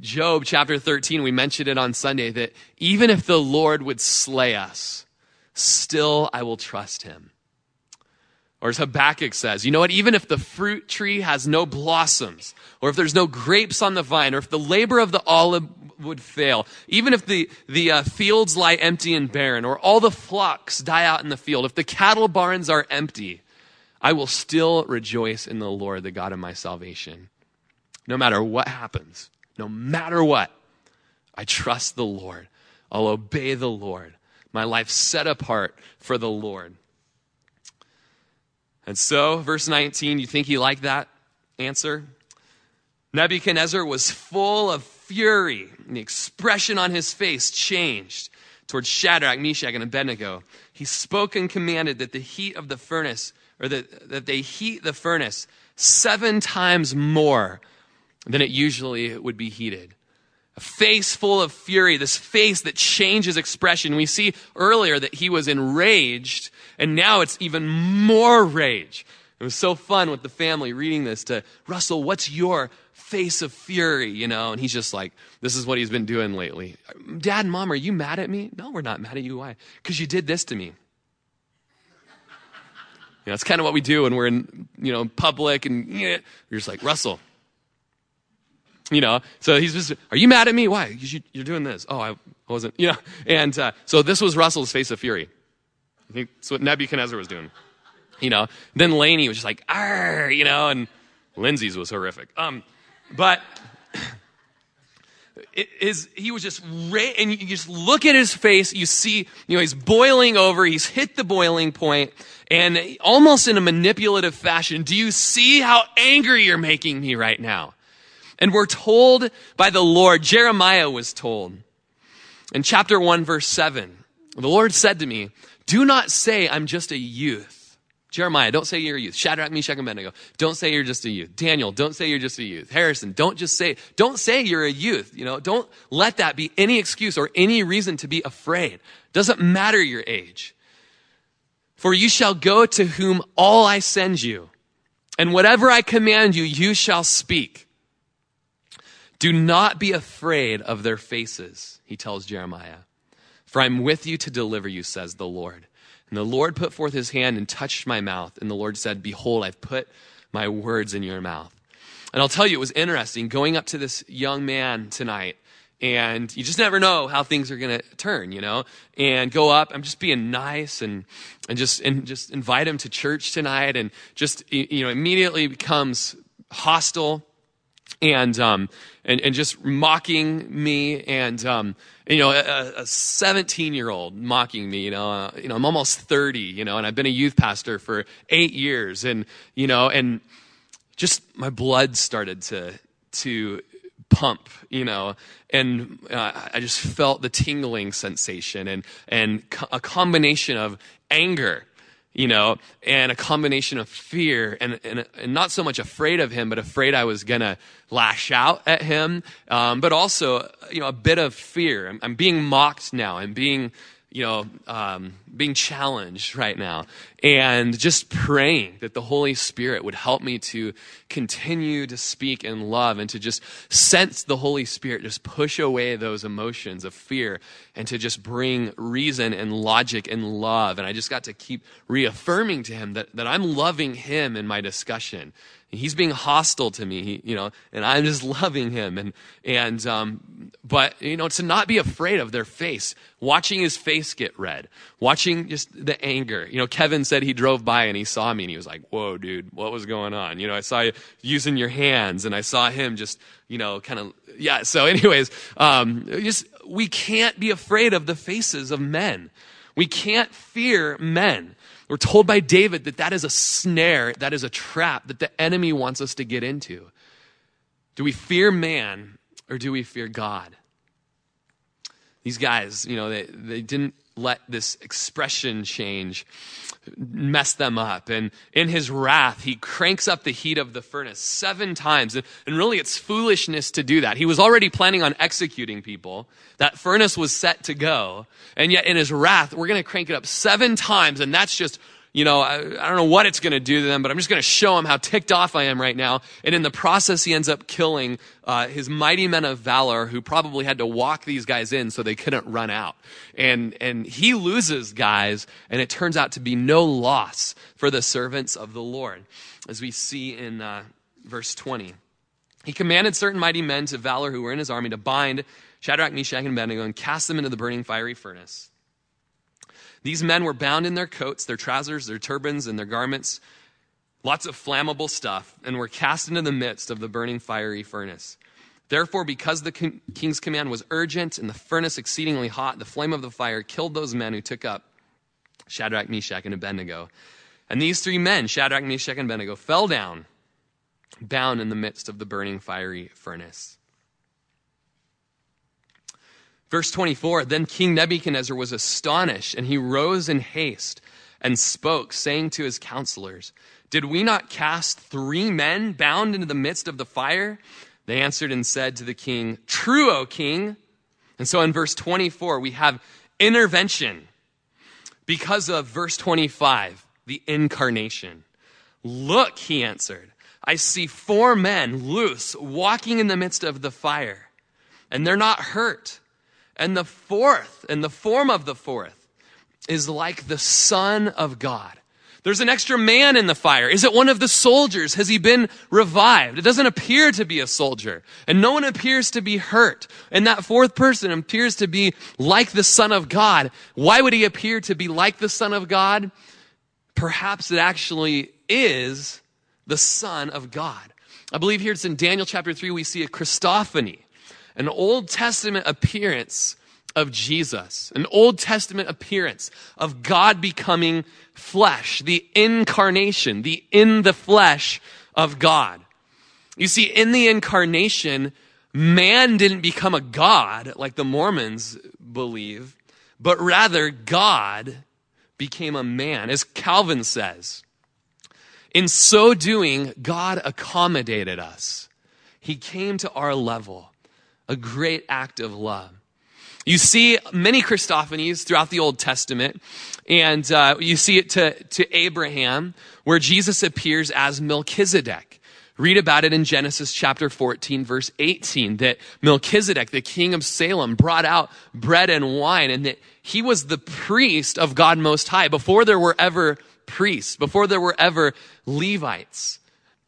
Job chapter 13, we mentioned it on Sunday that even if the Lord would slay us, still I will trust him. Or as Habakkuk says, you know what? Even if the fruit tree has no blossoms, or if there's no grapes on the vine, or if the labor of the olive would fail, even if the, the uh, fields lie empty and barren, or all the flocks die out in the field, if the cattle barns are empty, I will still rejoice in the Lord, the God of my salvation. No matter what happens, no matter what, I trust the Lord. I'll obey the Lord. My life set apart for the Lord. And so, verse 19, you think he liked that answer? Nebuchadnezzar was full of fury, and the expression on his face changed towards Shadrach, Meshach, and Abednego. He spoke and commanded that the heat of the furnace or that, that they heat the furnace seven times more than it usually would be heated. A face full of fury, this face that changes expression. We see earlier that he was enraged, and now it's even more rage. It was so fun with the family reading this to Russell, what's your face of fury, you know? And he's just like, this is what he's been doing lately. Dad, mom, are you mad at me? No, we're not mad at you. Why? Because you did this to me. You know, kind of what we do when we're in, you know, public and you're just like, Russell. You know, so he's just, are you mad at me? Why? Because you, are doing this. Oh, I wasn't, you know. And uh, so this was Russell's face of fury. I think that's what Nebuchadnezzar was doing. You know, then Laney was just like, ah, you know, and Lindsay's was horrific. Um, but is he was just and you just look at his face you see you know he's boiling over he's hit the boiling point and almost in a manipulative fashion. Do you see how angry you're making me right now? And we're told by the lord jeremiah was told in chapter 1 verse 7 the lord said to me do not say i'm just a youth Jeremiah, don't say you're a youth. Shadrach, Meshach, and Abednego, don't say you're just a youth. Daniel, don't say you're just a youth. Harrison, don't just say, don't say you're a youth. You know, don't let that be any excuse or any reason to be afraid. Doesn't matter your age. For you shall go to whom all I send you, and whatever I command you, you shall speak. Do not be afraid of their faces, he tells Jeremiah. For I'm with you to deliver you, says the Lord. And the Lord put forth his hand and touched my mouth. And the Lord said, Behold, I've put my words in your mouth. And I'll tell you, it was interesting going up to this young man tonight. And you just never know how things are going to turn, you know? And go up, I'm just being nice and, and just, and just invite him to church tonight and just, you know, immediately becomes hostile and, um, and, and just mocking me and, um, you know, a 17 year old mocking me, you know, uh, you know, I'm almost 30, you know, and I've been a youth pastor for eight years and, you know, and just my blood started to, to pump, you know, and uh, I just felt the tingling sensation and, and co- a combination of anger you know, and a combination of fear and, and, and, not so much afraid of him, but afraid I was going to lash out at him, um, but also, you know, a bit of fear. I'm, I'm being mocked now. I'm being you know, um, being challenged right now and just praying that the Holy Spirit would help me to continue to speak in love and to just sense the Holy Spirit just push away those emotions of fear and to just bring reason and logic and love. And I just got to keep reaffirming to him that, that I'm loving him in my discussion he's being hostile to me, he, you know, and I'm just loving him. And, and, um, but, you know, to not be afraid of their face, watching his face get red, watching just the anger. You know, Kevin said he drove by and he saw me and he was like, whoa, dude, what was going on? You know, I saw you using your hands and I saw him just, you know, kind of, yeah. So anyways, um, just, we can't be afraid of the faces of men. We can't fear men. We're told by David that that is a snare, that is a trap that the enemy wants us to get into. Do we fear man or do we fear God? These guys, you know, they, they didn't let this expression change mess them up. And in his wrath, he cranks up the heat of the furnace seven times. And, really, it's foolishness to do that. He was already planning on executing people. That furnace was set to go. And yet, in his wrath, we're going to crank it up seven times. And that's just you know, I, I don't know what it's going to do to them, but I'm just going to show them how ticked off I am right now. And in the process, he ends up killing uh, his mighty men of valor who probably had to walk these guys in so they couldn't run out. And, and he loses guys, and it turns out to be no loss for the servants of the Lord, as we see in uh, verse 20. He commanded certain mighty men to valor who were in his army to bind Shadrach, Meshach, and Abednego and cast them into the burning fiery furnace. These men were bound in their coats, their trousers, their turbans, and their garments, lots of flammable stuff, and were cast into the midst of the burning fiery furnace. Therefore, because the king's command was urgent and the furnace exceedingly hot, the flame of the fire killed those men who took up Shadrach, Meshach, and Abednego. And these three men, Shadrach, Meshach, and Abednego, fell down, bound in the midst of the burning fiery furnace. Verse 24 Then King Nebuchadnezzar was astonished, and he rose in haste and spoke, saying to his counselors, Did we not cast three men bound into the midst of the fire? They answered and said to the king, True, O king. And so in verse 24, we have intervention because of verse 25, the incarnation. Look, he answered, I see four men loose walking in the midst of the fire, and they're not hurt and the fourth, and the form of the fourth, is like the Son of God. There's an extra man in the fire. Is it one of the soldiers? Has he been revived? It doesn't appear to be a soldier. And no one appears to be hurt. And that fourth person appears to be like the Son of God. Why would he appear to be like the Son of God? Perhaps it actually is the Son of God. I believe here it's in Daniel chapter 3, we see a Christophany an Old Testament appearance of Jesus, an Old Testament appearance of God becoming flesh, the incarnation, the in the flesh of God. You see, in the incarnation, man didn't become a God like the Mormons believe, but rather God became a man, as Calvin says. In so doing, God accommodated us. He came to our level a great act of love. You see many Christophanies throughout the Old Testament, and uh, you see it to, to Abraham, where Jesus appears as Melchizedek. Read about it in Genesis chapter 14, verse 18, that Melchizedek, the king of Salem, brought out bread and wine, and that he was the priest of God Most High before there were ever priests, before there were ever Levites.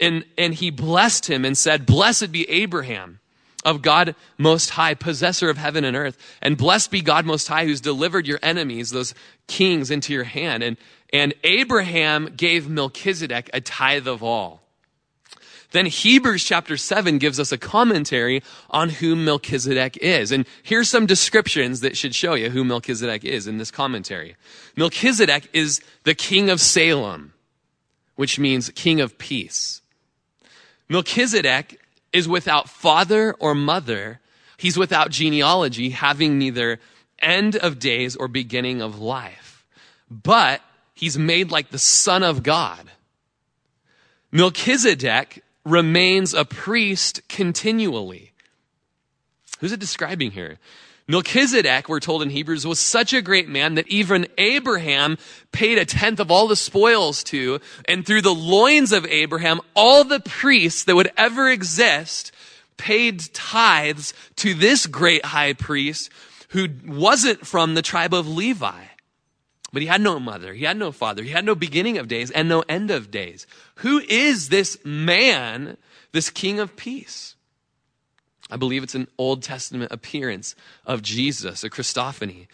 And, and he blessed him and said, Blessed be Abraham of God Most High, possessor of heaven and earth. And blessed be God Most High, who's delivered your enemies, those kings, into your hand. And, and Abraham gave Melchizedek a tithe of all. Then Hebrews chapter 7 gives us a commentary on who Melchizedek is. And here's some descriptions that should show you who Melchizedek is in this commentary. Melchizedek is the king of Salem, which means king of peace. Melchizedek is without father or mother. He's without genealogy, having neither end of days or beginning of life. But he's made like the Son of God. Melchizedek remains a priest continually. Who's it describing here? Melchizedek, we're told in Hebrews, was such a great man that even Abraham paid a tenth of all the spoils to, and through the loins of Abraham, all the priests that would ever exist paid tithes to this great high priest who wasn't from the tribe of Levi. But he had no mother, he had no father, he had no beginning of days and no end of days. Who is this man, this king of peace? I believe it's an Old Testament appearance of Jesus, a Christophany.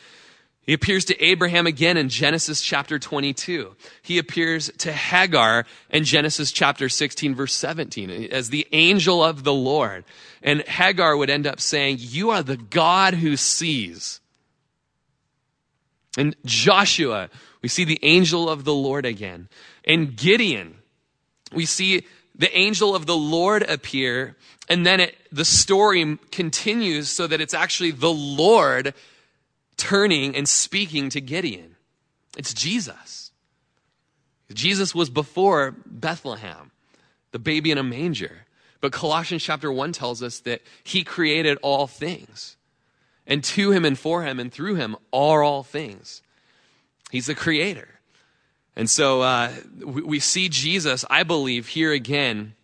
He appears to Abraham again in Genesis chapter 22. He appears to Hagar in Genesis chapter 16 verse 17 as the angel of the Lord. And Hagar would end up saying, you are the God who sees. And Joshua We see the angel of the Lord again. In Gideon, we see the angel of the Lord appear, and then it, the story continues so that it's actually the Lord turning and speaking to Gideon. It's Jesus. Jesus was before Bethlehem, the baby in a manger. But Colossians chapter 1 tells us that he created all things. And to him and for him and through him are all things. He's the creator. And so uh, we, we, see Jesus, I believe, here again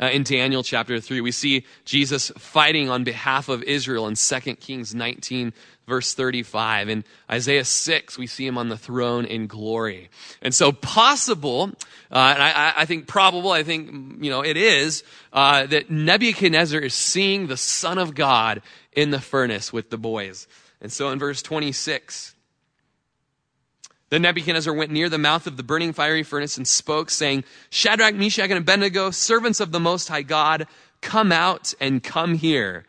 uh, in Daniel chapter 3. We see Jesus fighting on behalf of Israel in 2 Kings 19, verse 35. In Isaiah 6, we see him on the throne in glory. And so possible, uh, and I, I, think probable, I think, you know, it is, uh, that Nebuchadnezzar is seeing the Son of God in the furnace with the boys. And so in verse 26, then Nebuchadnezzar went near the mouth of the burning fiery furnace and spoke, saying, Shadrach, Meshach, and Abednego, servants of the Most High God, come out and come here.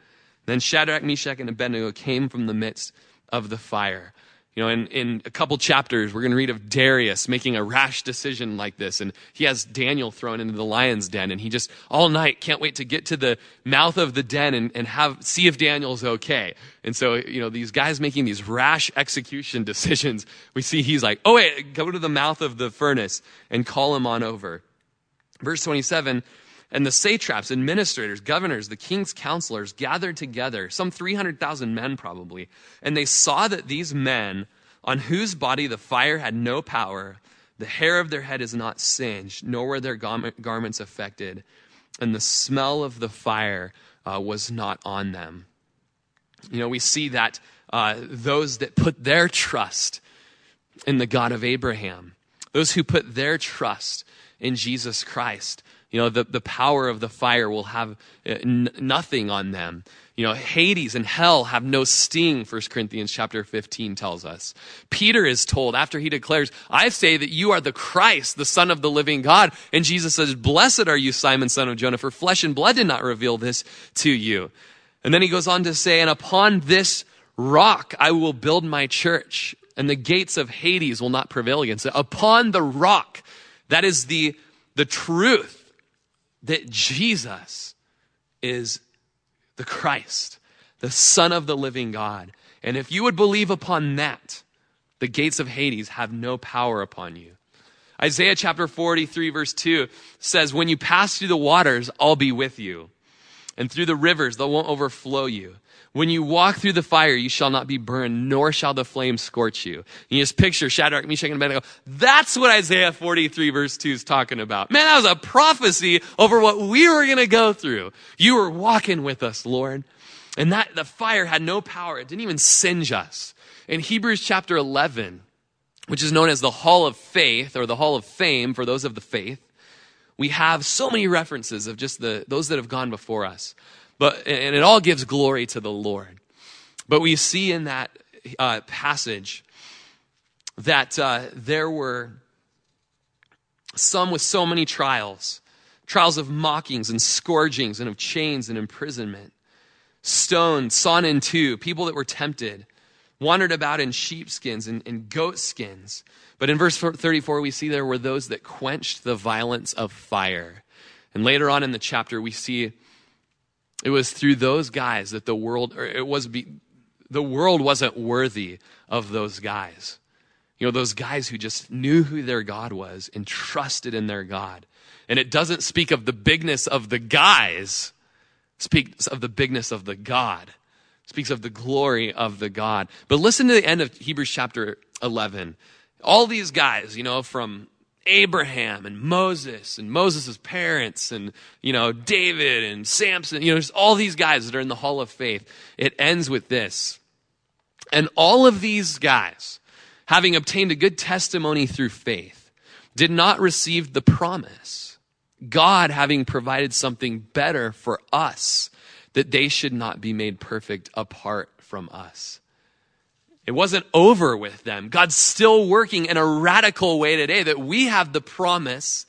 Then Shadrach, Meshach, and Abednego came from the midst of the fire. You know, in, in a couple chapters, we're going to read of Darius making a rash decision like this. And he has Daniel thrown into the lion's den. And he just, all night, can't wait to get to the mouth of the den and, and have, see if Daniel's okay. And so, you know, these guys making these rash execution decisions, we see he's like, oh, wait, go to the mouth of the furnace and call him on over. Verse 27 and the satraps, administrators, governors, the king's counselors gathered together, some 300,000 men probably, and they saw that these men, on whose body the fire had no power, the hair of their head is not singed, nor were their garments affected, and the smell of the fire uh, was not on them. You know, we see that uh, those that put their trust in the God of Abraham, those who put their trust in Jesus Christ, you know, the, the power of the fire will have uh, n- nothing on them. You know, Hades and hell have no sting, 1 Corinthians chapter 15 tells us. Peter is told after he declares, I say that you are the Christ, the Son of the living God. And Jesus says, Blessed are you, Simon, son of Jonah, for flesh and blood did not reveal this to you. And then he goes on to say, And upon this rock I will build my church, and the gates of Hades will not prevail against it. Upon the rock, that is the, the truth that Jesus is the Christ, the Son of the living God. And if you would believe upon that, the gates of Hades have no power upon you. Isaiah chapter 43, verse 2 says, When you pass through the waters, I'll be with you. And through the rivers, they won't overflow you. When you walk through the fire, you shall not be burned, nor shall the flame scorch you. And you just picture Shadrach, Meshach, and Abednego. That's what Isaiah 43 verse 2 is talking about. Man, that was a prophecy over what we were going to go through. You were walking with us, Lord. And that, the fire had no power. It didn't even singe us. In Hebrews chapter 11, which is known as the Hall of Faith or the Hall of Fame for those of the faith, we have so many references of just the, those that have gone before us. But, and it all gives glory to the Lord. But we see in that uh, passage that uh, there were some with so many trials trials of mockings and scourgings and of chains and imprisonment, stoned, sawn in two, people that were tempted, wandered about in sheepskins and, and goat skins. But in verse 34, we see there were those that quenched the violence of fire. And later on in the chapter, we see it was through those guys that the world, or it was, be, the world wasn't worthy of those guys. You know, those guys who just knew who their God was and trusted in their God. And it doesn't speak of the bigness of the guys, speaks of the bigness of the God. Speaks of the glory of the God. But listen to the end of Hebrews chapter 11. All these guys, you know, from Abraham and Moses and Moses' parents and, you know, David and Samson, you know, there's all these guys that are in the hall of faith. It ends with this. And all of these guys, having obtained a good testimony through faith, did not receive the promise. God having provided something better for us, that they should not be made perfect apart from us. It wasn't over with them. God's still working in a radical way today that we have the promise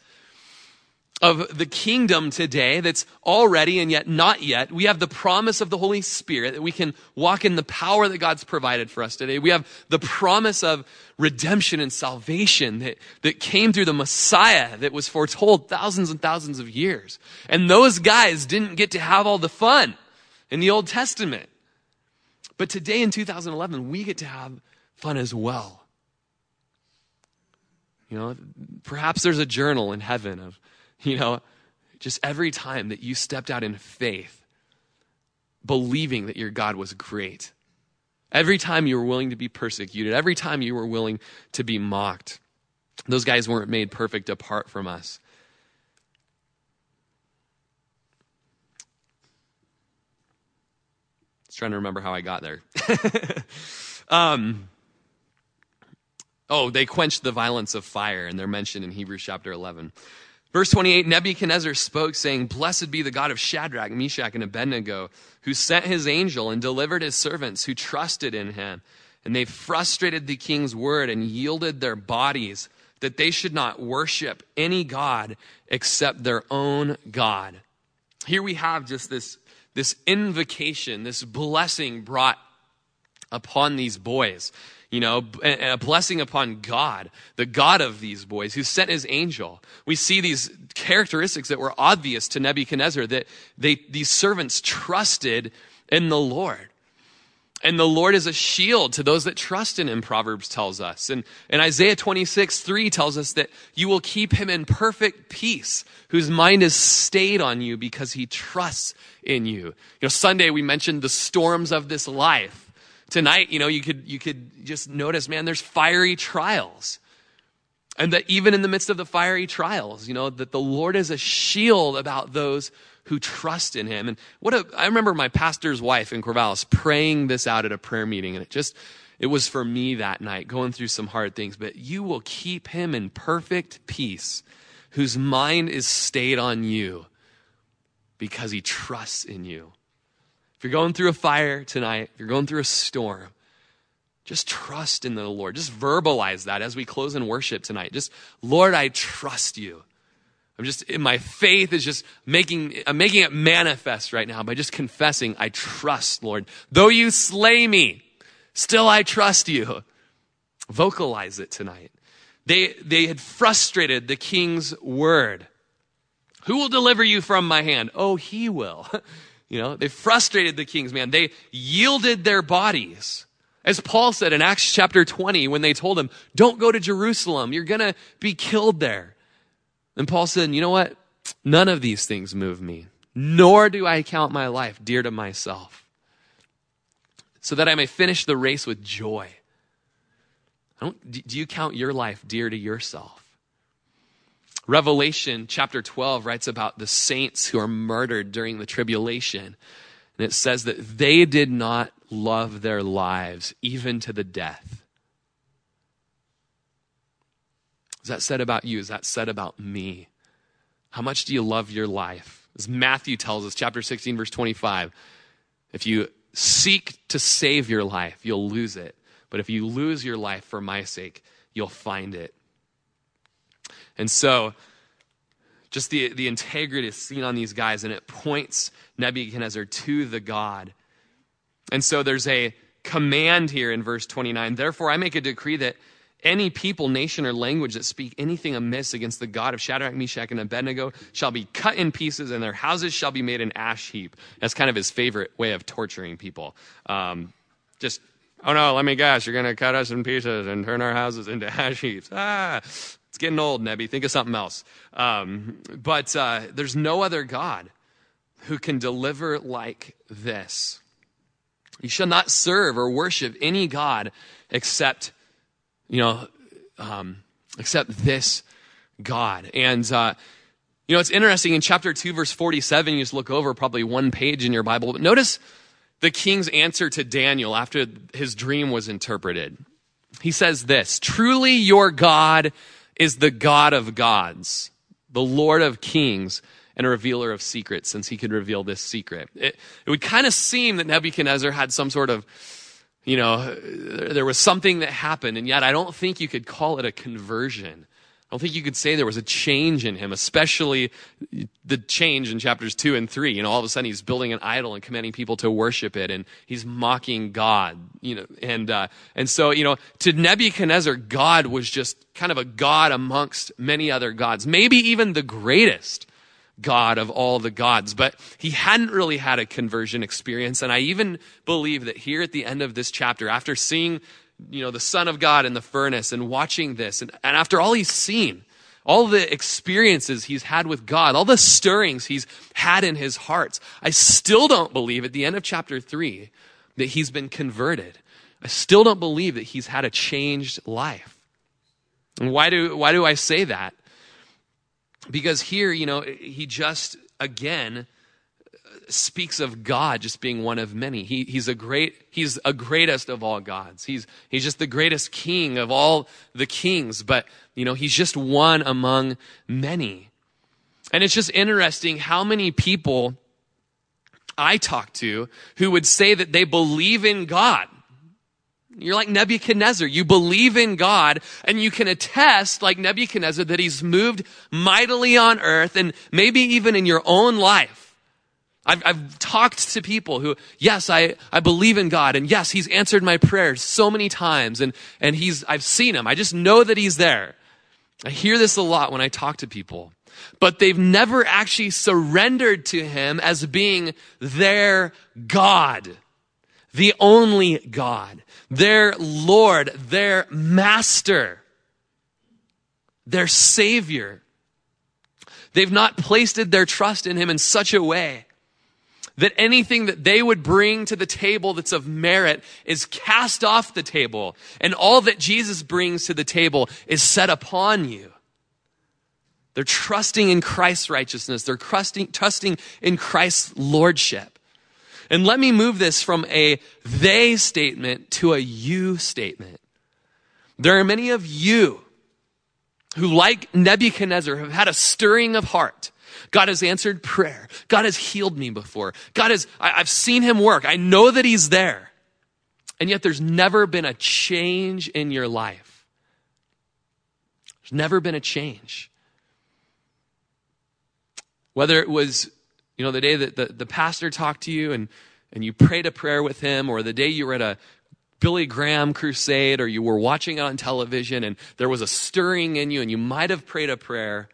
of the kingdom today that's already and yet not yet. We have the promise of the Holy Spirit that we can walk in the power that God's provided for us today. We have the promise of redemption and salvation that, that came through the Messiah that was foretold thousands and thousands of years. And those guys didn't get to have all the fun in the Old Testament. But today in 2011, we get to have fun as well. You know, perhaps there's a journal in heaven of you know, just every time that you stepped out in faith, believing that your God was great, every time you were willing to be persecuted, every time you were willing to be mocked, those guys weren't made perfect apart from us. I was trying to remember how I got there. um, oh, they quenched the violence of fire, and they're mentioned in Hebrews chapter 11. Verse 28 Nebuchadnezzar spoke, saying, Blessed be the God of Shadrach, Meshach, and Abednego, who sent his angel and delivered his servants who trusted in him. And they frustrated the king's word and yielded their bodies that they should not worship any God except their own God. Here we have just this, this invocation, this blessing brought upon these boys you know, a blessing upon God, the God of these boys, who sent his angel. We see these characteristics that were obvious to Nebuchadnezzar that they, these servants trusted in the Lord. And the Lord is a shield to those that trust in him, Proverbs tells us. And, and Isaiah 26, 3 tells us that you will keep him in perfect peace, whose mind is stayed on you because he trusts in you. You know, Sunday we mentioned the storms of this life tonight, you know, you could, you could just notice, man, there's fiery trials. And that even in the midst of the fiery trials, you know, that the Lord is a shield about those who trust in him. And what a, I remember my pastor's wife in Corvallis praying this out at a prayer meeting. And it just, it was for me that night, going through some hard things. But you will keep him in perfect peace, whose mind is stayed on you because he trusts in you. If you're going through a fire tonight, if you're going through a storm, just trust in the Lord. Just verbalize that as we close in worship tonight. Just, Lord, I trust you. I'm just, in my faith is just making, I'm making it manifest right now by just confessing, I trust, Lord. Though you slay me, still I trust you. Vocalize it tonight. They, they had frustrated the king's word. Who will deliver you from my hand? Oh, he will. You know, they frustrated the kings, man. They yielded their bodies. As Paul said in Acts chapter 20, when they told him, don't go to Jerusalem, you're going to be killed there. And Paul said, you know what? None of these things move me, nor do I count my life dear to myself, so that I may finish the race with joy. do you count your life dear to yourself? Revelation chapter 12 writes about the saints who are murdered during the tribulation. And it says that they did not love their lives even to the death. Is that said about you? Is that said about me? How much do you love your life? As Matthew tells us, chapter 16, verse 25, if you seek to save your life, you'll lose it. But if you lose your life for my sake, you'll find it. And so, just the, the integrity is seen on these guys, and it points Nebuchadnezzar to the God. And so there's a command here in verse 29 Therefore, I make a decree that any people, nation, or language that speak anything amiss against the God of Shadrach, Meshach, and Abednego shall be cut in pieces, and their houses shall be made an ash heap. That's kind of his favorite way of torturing people. Um, just, oh no, let me guess, you're going to cut us in pieces and turn our houses into ash heaps. Ah, it's getting old, Nebby. Think of something else. Um, but uh, there's no other God who can deliver like this. You shall not serve or worship any God except, you know, um, except this God. And, uh, you know, it's interesting in chapter 2, verse 47, you just look over probably one page in your Bible, but notice the king's answer to Daniel after his dream was interpreted. He says this Truly your God is the God of gods, the Lord of kings, and a revealer of secrets, since he could reveal this secret. It, it would kind of seem that Nebuchadnezzar had some sort of, you know, there was something that happened, and yet I don't think you could call it a conversion. I don't think you could say there was a change in him, especially the change in chapters two and three. You know, all of a sudden he's building an idol and commanding people to worship it, and he's mocking God. You know, and uh, and so you know, to Nebuchadnezzar, God was just kind of a god amongst many other gods, maybe even the greatest God of all the gods. But he hadn't really had a conversion experience, and I even believe that here at the end of this chapter, after seeing you know, the Son of God in the furnace and watching this. And, and after all he's seen, all the experiences he's had with God, all the stirrings he's had in his heart, I still don't believe at the end of chapter three that he's been converted. I still don't believe that he's had a changed life. And why do, why do I say that? Because here, you know, he just, again, speaks of God just being one of many. He, he's a great, he's a greatest of all gods. He's, he's just the greatest king of all the kings, but, you know, he's just one among many. And it's just interesting how many people I talk to who would say that they believe in God. You're like Nebuchadnezzar. You believe in God and you can attest, like Nebuchadnezzar, that he's moved mightily on earth and maybe even in your own life I've, I've talked to people who, yes, I, I believe in God, and yes, He's answered my prayers so many times, and, and He's, I've seen Him. I just know that He's there. I hear this a lot when I talk to people, but they've never actually surrendered to Him as being their God, the only God, their Lord, their Master, their Savior. They've not placed their trust in Him in such a way that anything that they would bring to the table that's of merit is cast off the table, and all that Jesus brings to the table is set upon you. They're trusting in Christ's righteousness. They're trusting, trusting in Christ's lordship. And let me move this from a they statement to a you statement. There are many of you who, like Nebuchadnezzar, have had a stirring of heart God has answered prayer. God has healed me before. God has, I, have seen him work. I know that he's there. And yet there's never been a change in your life. There's never been a change. Whether it was, you know, the day that the, the pastor talked to you and, and you prayed a prayer with him, or the day you were at a Billy Graham crusade, or you were watching it on television and there was a stirring in you and you might have prayed a prayer.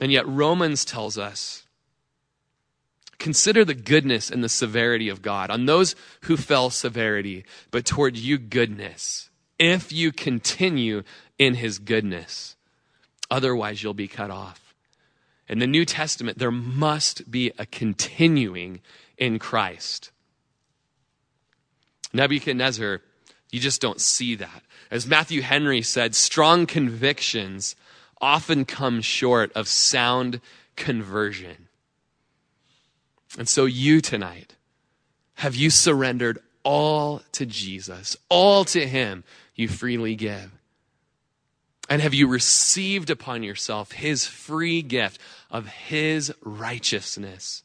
And yet, Romans tells us consider the goodness and the severity of God. On those who fell, severity, but toward you, goodness, if you continue in his goodness. Otherwise, you'll be cut off. In the New Testament, there must be a continuing in Christ. Nebuchadnezzar, you just don't see that. As Matthew Henry said, strong convictions often come short of sound conversion. And so, you tonight, have you surrendered all to Jesus, all to Him you freely give? And have you received upon yourself His free gift of His righteousness,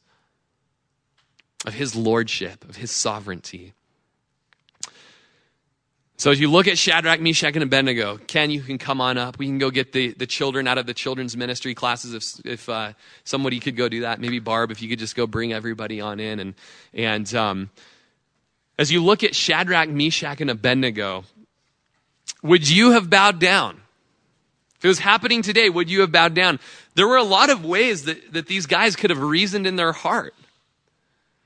of His lordship, of His sovereignty? So as you look at Shadrach, Meshach, and Abednego, Ken, you can come on up. We can go get the, the children out of the children's ministry classes if, if uh, somebody could go do that. Maybe Barb, if you could just go bring everybody on in. And, and um, as you look at Shadrach, Meshach, and Abednego, would you have bowed down? If it was happening today, would you have bowed down? There were a lot of ways that, that these guys could have reasoned in their heart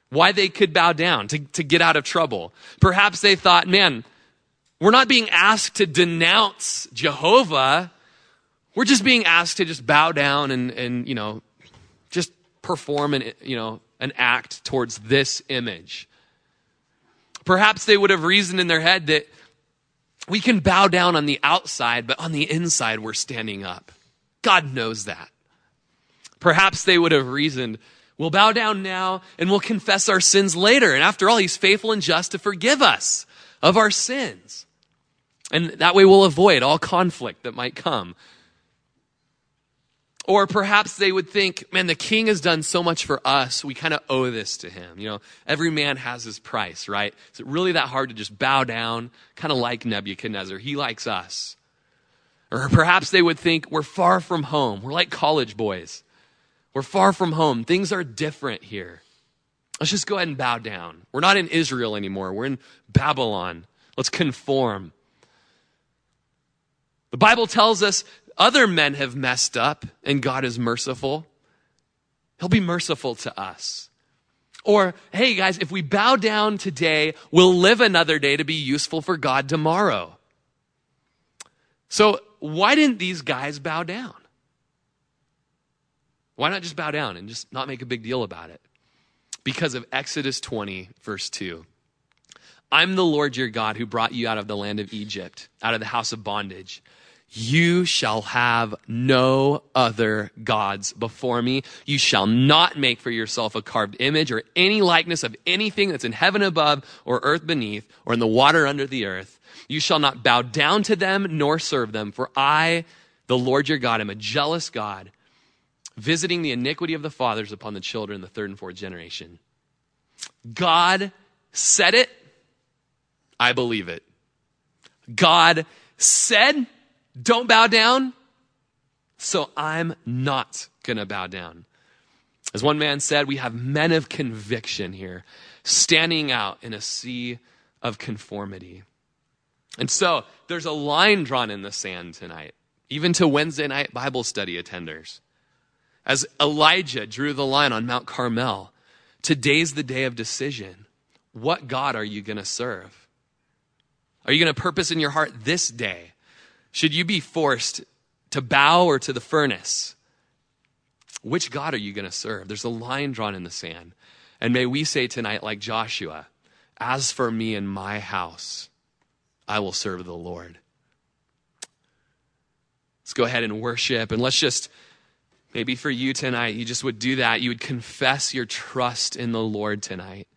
why they could bow down to, to get out of trouble. Perhaps they thought, man, we're not being asked to denounce Jehovah. We're just being asked to just bow down and, and you know, just perform an, you know, an act towards this image. Perhaps they would have reasoned in their head that we can bow down on the outside, but on the inside we're standing up. God knows that. Perhaps they would have reasoned, we'll bow down now and we'll confess our sins later. And after all, he's faithful and just to forgive us of our sins. And that way we'll avoid all conflict that might come. Or perhaps they would think, man, the king has done so much for us, we kind of owe this to him. You know, every man has his price, right? Is it really that hard to just bow down, kind of like Nebuchadnezzar? He likes us. Or perhaps they would think we're far from home. We're like college boys. We're far from home. Things are different here. Let's just go ahead and bow down. We're not in Israel anymore. We're in Babylon. Let's conform. The Bible tells us other men have messed up and God is merciful. He'll be merciful to us. Or, hey guys, if we bow down today, we'll live another day to be useful for God tomorrow. So, why didn't these guys bow down? Why not just bow down and just not make a big deal about it? Because of Exodus 20, verse 2. I'm the Lord your God who brought you out of the land of Egypt, out of the house of bondage. You shall have no other gods before me. You shall not make for yourself a carved image or any likeness of anything that's in heaven above or earth beneath or in the water under the earth. You shall not bow down to them nor serve them, for I, the Lord your God, am a jealous God, visiting the iniquity of the fathers upon the children, the third and fourth generation. God said it. I believe it. God said don't bow down. So I'm not going to bow down. As one man said, we have men of conviction here, standing out in a sea of conformity. And so there's a line drawn in the sand tonight, even to Wednesday night Bible study attenders. As Elijah drew the line on Mount Carmel, today's the day of decision. What God are you going to serve? Are you going to purpose in your heart this day should you be forced to bow or to the furnace? Which God are you going to serve? There's a line drawn in the sand. And may we say tonight, like Joshua, as for me and my house, I will serve the Lord. Let's go ahead and worship. And let's just, maybe for you tonight, you just would do that. You would confess your trust in the Lord tonight.